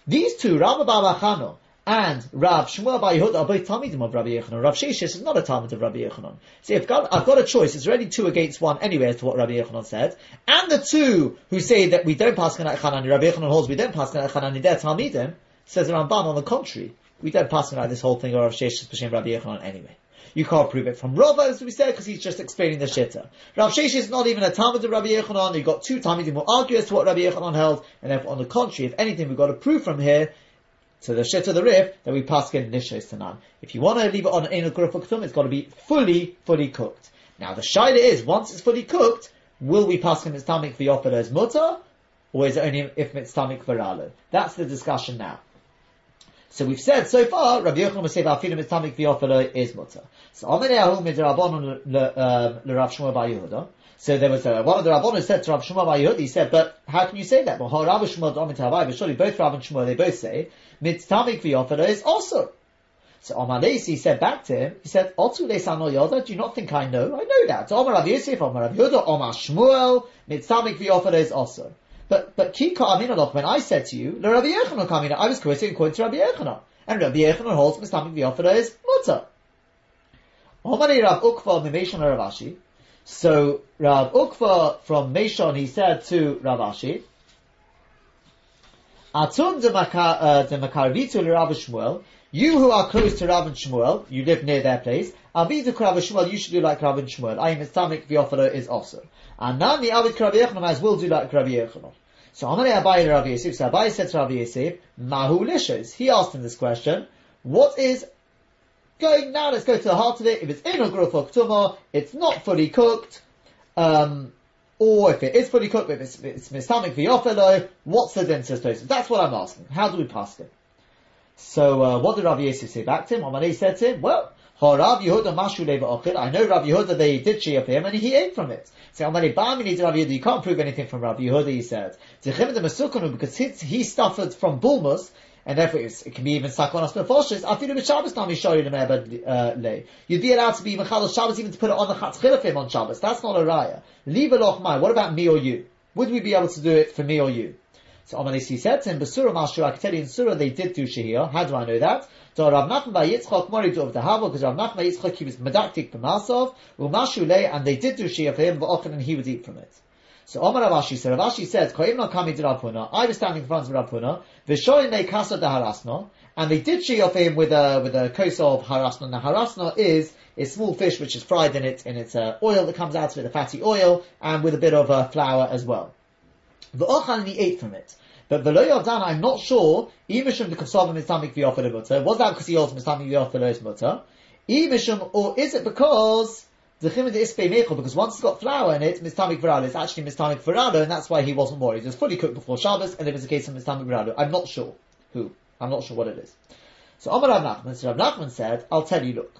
These two, Rabbah bar bar Chana and Rav Shmuel Bar Yehuda are both Talmidim of Rabbi Yochanan. Rav Sheshes is not a Talmud of Rabbi Yochanan. See, I've got, I've got a choice. It's already two against one anyway as to what Rabbi Yochanan said. And the two who say that we don't pass like Hanani, Rabbi Yochanan holds we don't pass like Hanani, they're Talmidim, says Ramban on the contrary. We don't pass like this whole thing of Rav Sheshes b'shem Rabbi Yochanan anyway. You can't prove it from Rava, as we said, because he's just explaining the Shitta. Rav is not even a Talmud of Rabbi Yochanan. You've got two Talmidim who argue as to what Rabbi Yochanan held, and therefore, on the contrary, if anything, we've got to prove from here to the shit of the rif that we pass in nishos tanan. If you want to leave it on anal kurufaktum, it's got to be fully, fully cooked. Now the shaila is, once it's fully cooked, will we pass in its tamik v'yofada as mutter, or is it only if it's tamik v'ralo? That's the discussion now. So we've said so far, Rabbi Yochanan will say Afilim is tamik v'yofada is mutter. So Amalei midrabon l'Rav Shmuel Bar Yehuda. So there was a, one of the Rabbanon said to Rav Shmuel Bar Yehuda, he said, but how can you say that? Well, Rav Shmuel Domit Havai, but surely both Rav and Shmuel, they both say, mitztamik v'yofada is also. So Omar Leisi said back to him, he said, Otu do you not think I know? I know that. Omar Rav Yosef, Omar Rav Yehuda, Omar Shmuel, mitztamik v'yofada is also. But, but Kika Aminaloch, when I said to you, Rabbi Yechanan Kamina, I was quoting according to Rabbi Yechanan. And Rabbi Yechanan holds mitztamik v'yofada is mutter. Omar Rav Ukva Mimeshon Rav Ashi. So Rav Ukva from Meshon, he said to Rav Ashi, Atun de Makarvitu uh, Rav Shmuel, you who are close to Rav and Shmuel, you live near their place, Avidu Rav Shmuel, you should do like Rav and Shmuel. I am Islamic V'yofalo is also. And Nani Avid Rav Yechanan as will do like Rav Yechanan. So Amari Abai Rav Yosef, so Abai said to Rav Yosef, Mahu Lishos. He asked him this question, what is going now, let's go to the heart of it. If it's in a growth or ketuma, it's not fully cooked. Um, or if it is fully cooked, if it's, it's mistamik v'yofelo, what's the dentist basis? That's what I'm asking. How do we pass it? So, uh, what did Rav Yosef say back to him? Amalei said to him, well, I know Rav Yehuda, they did shia for him, and he ate from it. So Rav Yehuda, you can't prove anything from Rav Yehuda, he said. Because he suffered from bulmus, and therefore it can be even sakonas nefoshes. Afilu b'Shabbos now mishori uh, lemebed lay. You'd be allowed to be mechal Shabbos even to put it on the chatzchilafim on Shabbos. That's not a raya. Leave it off my. What about me or you? Would we be able to do it for me or you? So Amalisi said to him, Basura Mashu, I can in Surah they did do Shehiyah. How do I know that? So Rav Nachman by Yitzchak do of the Hava, because Rav Nachman by Yitzchak he was medactic for Masov, Umashu lay, and they did do Shehiyah for him, but and he would eat from it. So Omar Rav Ashi, so Rav Ashi says, Koim no kami Rapuna, I was standing in front of Rapuna, Vishoin they casa de harasno, and they did she of him with a, with a kos of harasno. Now harasno is a small fish which is fried in it, in its uh, oil that comes out of it, the fatty oil, and with a bit of uh, flour as well. The and he ate from it. But the Lo Yavdan, I'm not sure, Imishum the Kosovim is something mutter. Was that because he also is something mutter? Imishum, or is it because the chimid is because once it's got flour in it, mistamik verado, it's actually mistamik verado, and that's why he wasn't worried. It was fully cooked before Shabbos, and it was a case of mistamik verado. I'm not sure who. I'm not sure what it is. So Omar Rav Nachman, so Rav Nachman said, I'll tell you, look,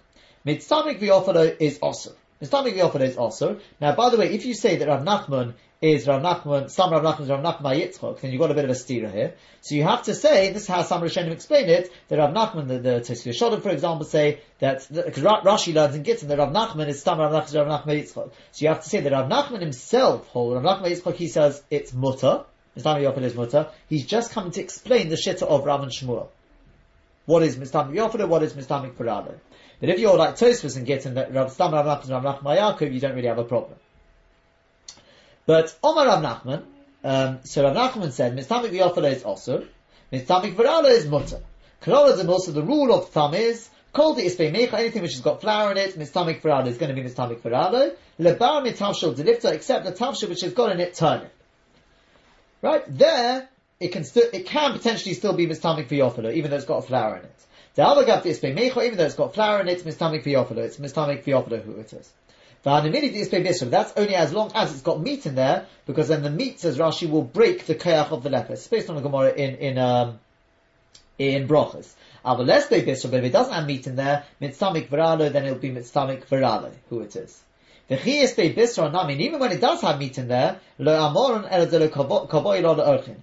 mistamik v'yofado is also. Mistamik v'yofado is also. Now, by the way, if you say that Rav Nachman is Rav Nachman, some Rav Nachman is Rav Nachman Yitzchok, then you've got a bit of a steer here. So you have to say, this is how some Rishonim explain it, that Rav Nachman, the, the Tosfos Shodim, for example, say that, because Rashi learns in Gittin that Rav Nachman is some Rav Nachman is Rav Nachman Yitzchok. So you have to say that Rav Nachman himself, hold, Rav Nachman Yitzchok, he says it's mutter, is mutter, he's just coming to explain the shitta of Rav and Shmuel. What is Mistami Yofel, what is Mistami Parado? But if you're like Tosfos and Gittin that Rav Stam Rav Nachman is Rav Nachman Yaakov, you don't really have a problem. But Omar Rav Nachman, um, so Rav Nachman said, Mistamik v'yofala is also, Mistamik v'rala is mutter. Kanola is also the rule of thumb is, called the ispe mecha, anything which has got flour in it, mistamik v'rala is going to be mistamik v'rala. Lebar mitavshel delifta, except the tavshel which has got in it turnip. Right? There, it can still, it can potentially still be mistamik v'yofala, even though it's got a flour in it. The other gap the ispe mecha, even though it's got flour in it, mistamik v'yofala, it's mistamik v'yofala who it is. That's only as long as it's got meat in there, because then the meat, says Rashi, will break the kayach of the leper. It's based on the Gemara in, in, um, in Brochus. But if it doesn't have meat in there, mitzamik veralo, then it'll be mitzamik veralo, who it is. The chiyas bisra namin, even when it does have meat in there, lo amoron el kavoy lo orchin.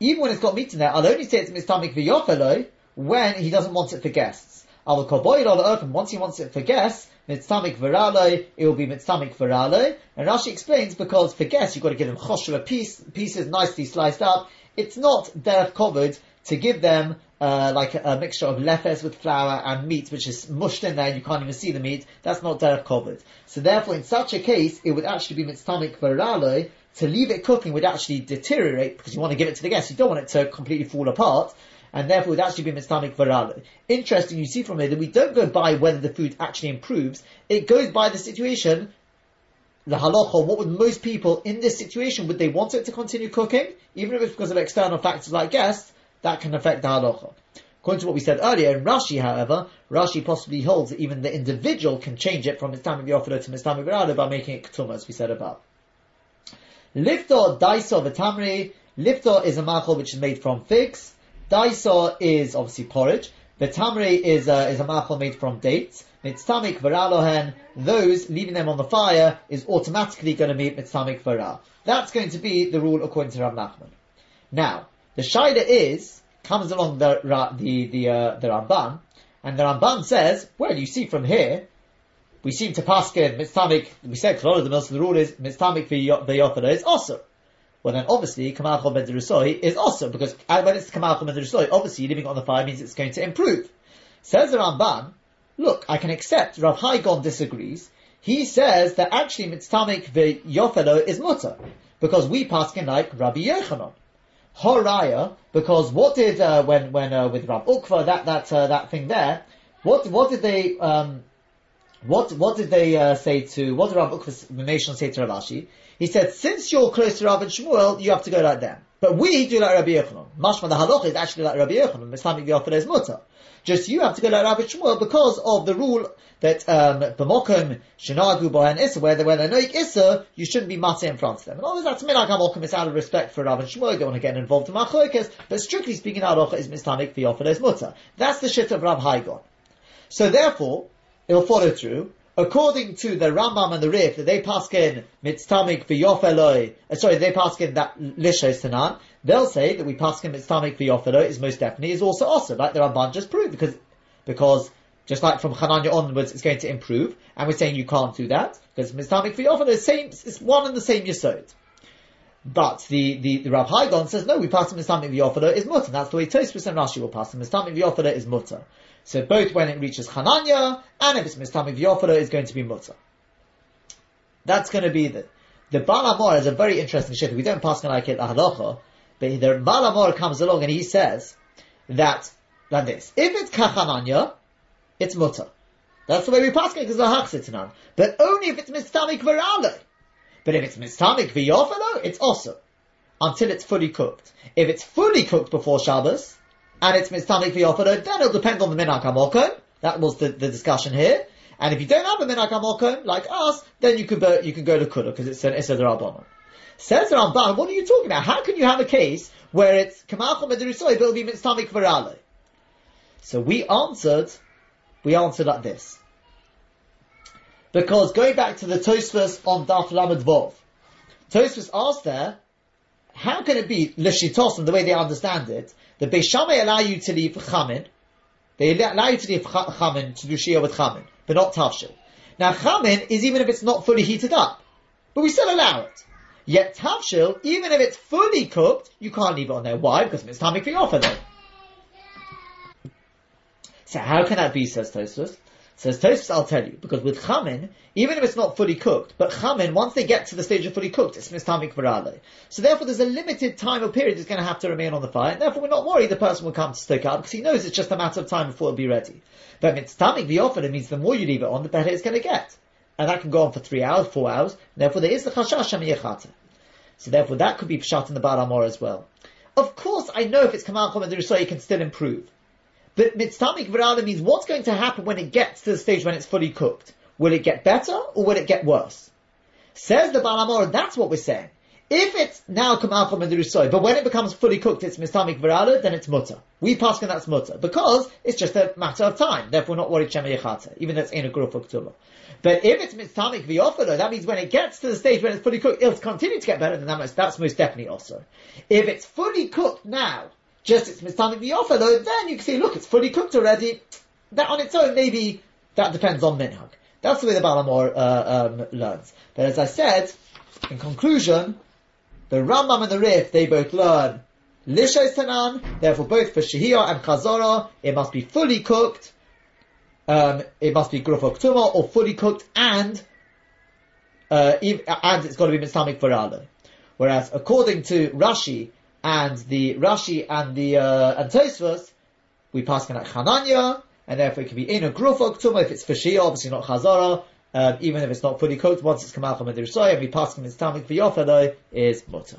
even when it's got meat in there, I'll only say it's mistamik v'yofeloi when he doesn't want it for guests. I'll koboid all open once he wants it for guests, mitztamik virale, it will be mitztamik virale. And Rashi explains because for guests you've got to give them choshev piece, pieces nicely sliced up. It's not derech covered to give them uh, like a, a, mixture of lefes with flour and meat, which is mushed in there and you can't even see the meat. That's not derech covered. So therefore, in such a case, it would actually be mitztamik virale. To leave it cooking would actually deteriorate because you want to give it to the guests. You don't want it to completely fall apart and therefore it would actually be mitztamik varale. Interesting, you see from here that we don't go by whether the food actually improves, it goes by the situation, the halacha, what would most people in this situation, would they want it to continue cooking? Even if it's because of external factors like guests, that can affect the halacha. According to what we said earlier, in Rashi, however, Rashi possibly holds that even the individual can change it from Mistamik Yochada to Mistamik Virada by making it Ketuma, as we said above. Liftor Daiso V'tamri, Liftor is a machal which is made from figs, Daisa is obviously porridge. The tamre is a, is a machal made from dates. Mitztamik varalohen, those, leaving them on the fire, is automatically going to be mitztamik vara. That's going to be the rule according to Rav Nachman. Now, the shaila is, comes along the, the, the, uh, the Ramban, and the Ramban says, well, you see from here, we seem to pass in mitztamik, we said, the the rule is mitztamik v'yofada is also well then obviously Kamal Ben is also, because when it's Kamal Ben obviously living on the fire means it's going to improve. Says the Ramban, look, I can accept Rav Hai Gaon disagrees. He says that actually Mitztamik Yofelo is mutter, because we pass in like Rabbi Yochanan. Horaya, because what did, uh, when, when, uh, with Rav Ukva, that, that, uh, that thing there, what, what did they, um, what, what did they, uh, say to, what did Rav Ukva's say to Rav Ashi? He said, since you're close to Rav and Shmuel, you have to go like them. But we do like Rabbi Yochanan. Mashma the halacha is actually like Rabbi Yochanan. Islamic Yofar is mutter. Just you have to go like Rabbi Shmuel because of the rule that um, b'mokum shenagu bohen issa, where when they're noik issa, you shouldn't be matzah in front of them. And all that's minag hamokum is out of respect for Rabbi Shmuel. You don't want to get involved in machlokas. But strictly speaking, halacha is mistamik v'yofar is mutter. That's the shit of Rav Hai Gaon. So therefore, it'll follow through according to the Rambam and the Rif, that they pass in mitztamik v'yofeloi, uh, sorry, they pass in that lishos tanan, they'll say that we pass in mitztamik v'yofeloi is most definitely is also awesome, like the Ramban just proved, because, because just like from Hananya onwards, it's going to improve, and we're saying you can't do that, because mitztamik v'yofeloi is same, it's one and the same yisod. But the, the, the Rav Hai Gaon says, no, we pass him Mistamik V'yofadah is mutter. That's the way Tosfos and Rashi will pass him. Mistamik V'yofadah is mutter. So both when it reaches Hananya and if it's Mistamik V'yofadah is going to be mutter. That's going to be the, the Baal HaMaor is a very interesting shit. We don't pass like it halacha, but the Baal HaMaor comes along and he says that, like this, if it's Kachananya, it's mutter. That's the way we pass it because the Haksitznan. But only if it's Mistamik V'raleh. But if it's mistamik v'yofelo, it's also until it's fully cooked. If it's fully cooked before Shabbos and it's mistamik v'yofelo, then it'll depend on the minak hamokon. That was the, the discussion here. And if you don't have a minak hamokon like us, then you can go, you can go to kula because it's an issa rabbanon. Says Ramban, what are you talking about? How can you have a case where it's kamachom medrusoy, but it'll be mistamik v'rale? So we answered, we answered like this. Because going back to the Tosfos on Daf Lamed Vov, Tosfos asked there, how can it be l'shitosim the way they understand it? The Beishamay allow you to leave chamin, they allow you to leave chamin to do shia with chamin, but not tafshil. Now chamin is even if it's not fully heated up, but we still allow it. Yet tafshil, even if it's fully cooked, you can't leave it on there. Why? Because it's time for offer then. So how can that be? Says Tosfos. Says Tosfos, I'll tell you, because with chamin, even if it's not fully cooked, but chamin, once they get to the stage of fully cooked, it's mistamik varale. So therefore there's a limited time or period it's going to have to remain on the fire, and therefore we're not worried the person will come to stick out, because he knows it's just a matter of time before it'll be ready. But mistamik it means the more you leave it on, the better it's going to get. And that can go on for three hours, four hours, therefore there is the chashash yechata. So therefore that could be pshat in the Baal HaMaor as well. Of course, I know if it's Kamal Chom and the Rishoy, can still improve. But mitztamik virala means what's going to happen when it gets to the stage when it's fully cooked? Will it get better or will it get worse? Says the Baal HaMaor, that's what we're saying. If it's now come kamal from the but when it becomes fully cooked, it's mistamik virala, then it's mutter. We pass on that's mutter because it's just a matter of time. Therefore, not worried shema yechata, even though it's in a gruf of But if it's mistamik v'yofalo, that means when it gets to the stage when it's fully cooked, it'll continue to get better. Then that much, that's most definitely also. If it's fully cooked now, just it's mistamik v'yofalo, then you can see, look, it's fully cooked already. That on its own, maybe that depends on minhag. That's the way the Baal HaMaor uh, um, learns. But as I said, in conclusion, the Rambam and the Rif, they both learn Lishay Tanan, therefore both for Shahiyah and Chazara, it must be fully cooked, um, it must be Grufok Tuma, or fully cooked, and, uh, and it's got to be Mislamic for. Whereas according to Rashi, and the Rashi and the, uh, and Tosfos, we pass on at Chananya, and therefore it can be in a Grufok Tuma if it's for Shia, obviously not Chazara, um, even if it's not fully cooked, once it's come out from the Rishoy, and we pass on its tamik for Yofa though, is mutter.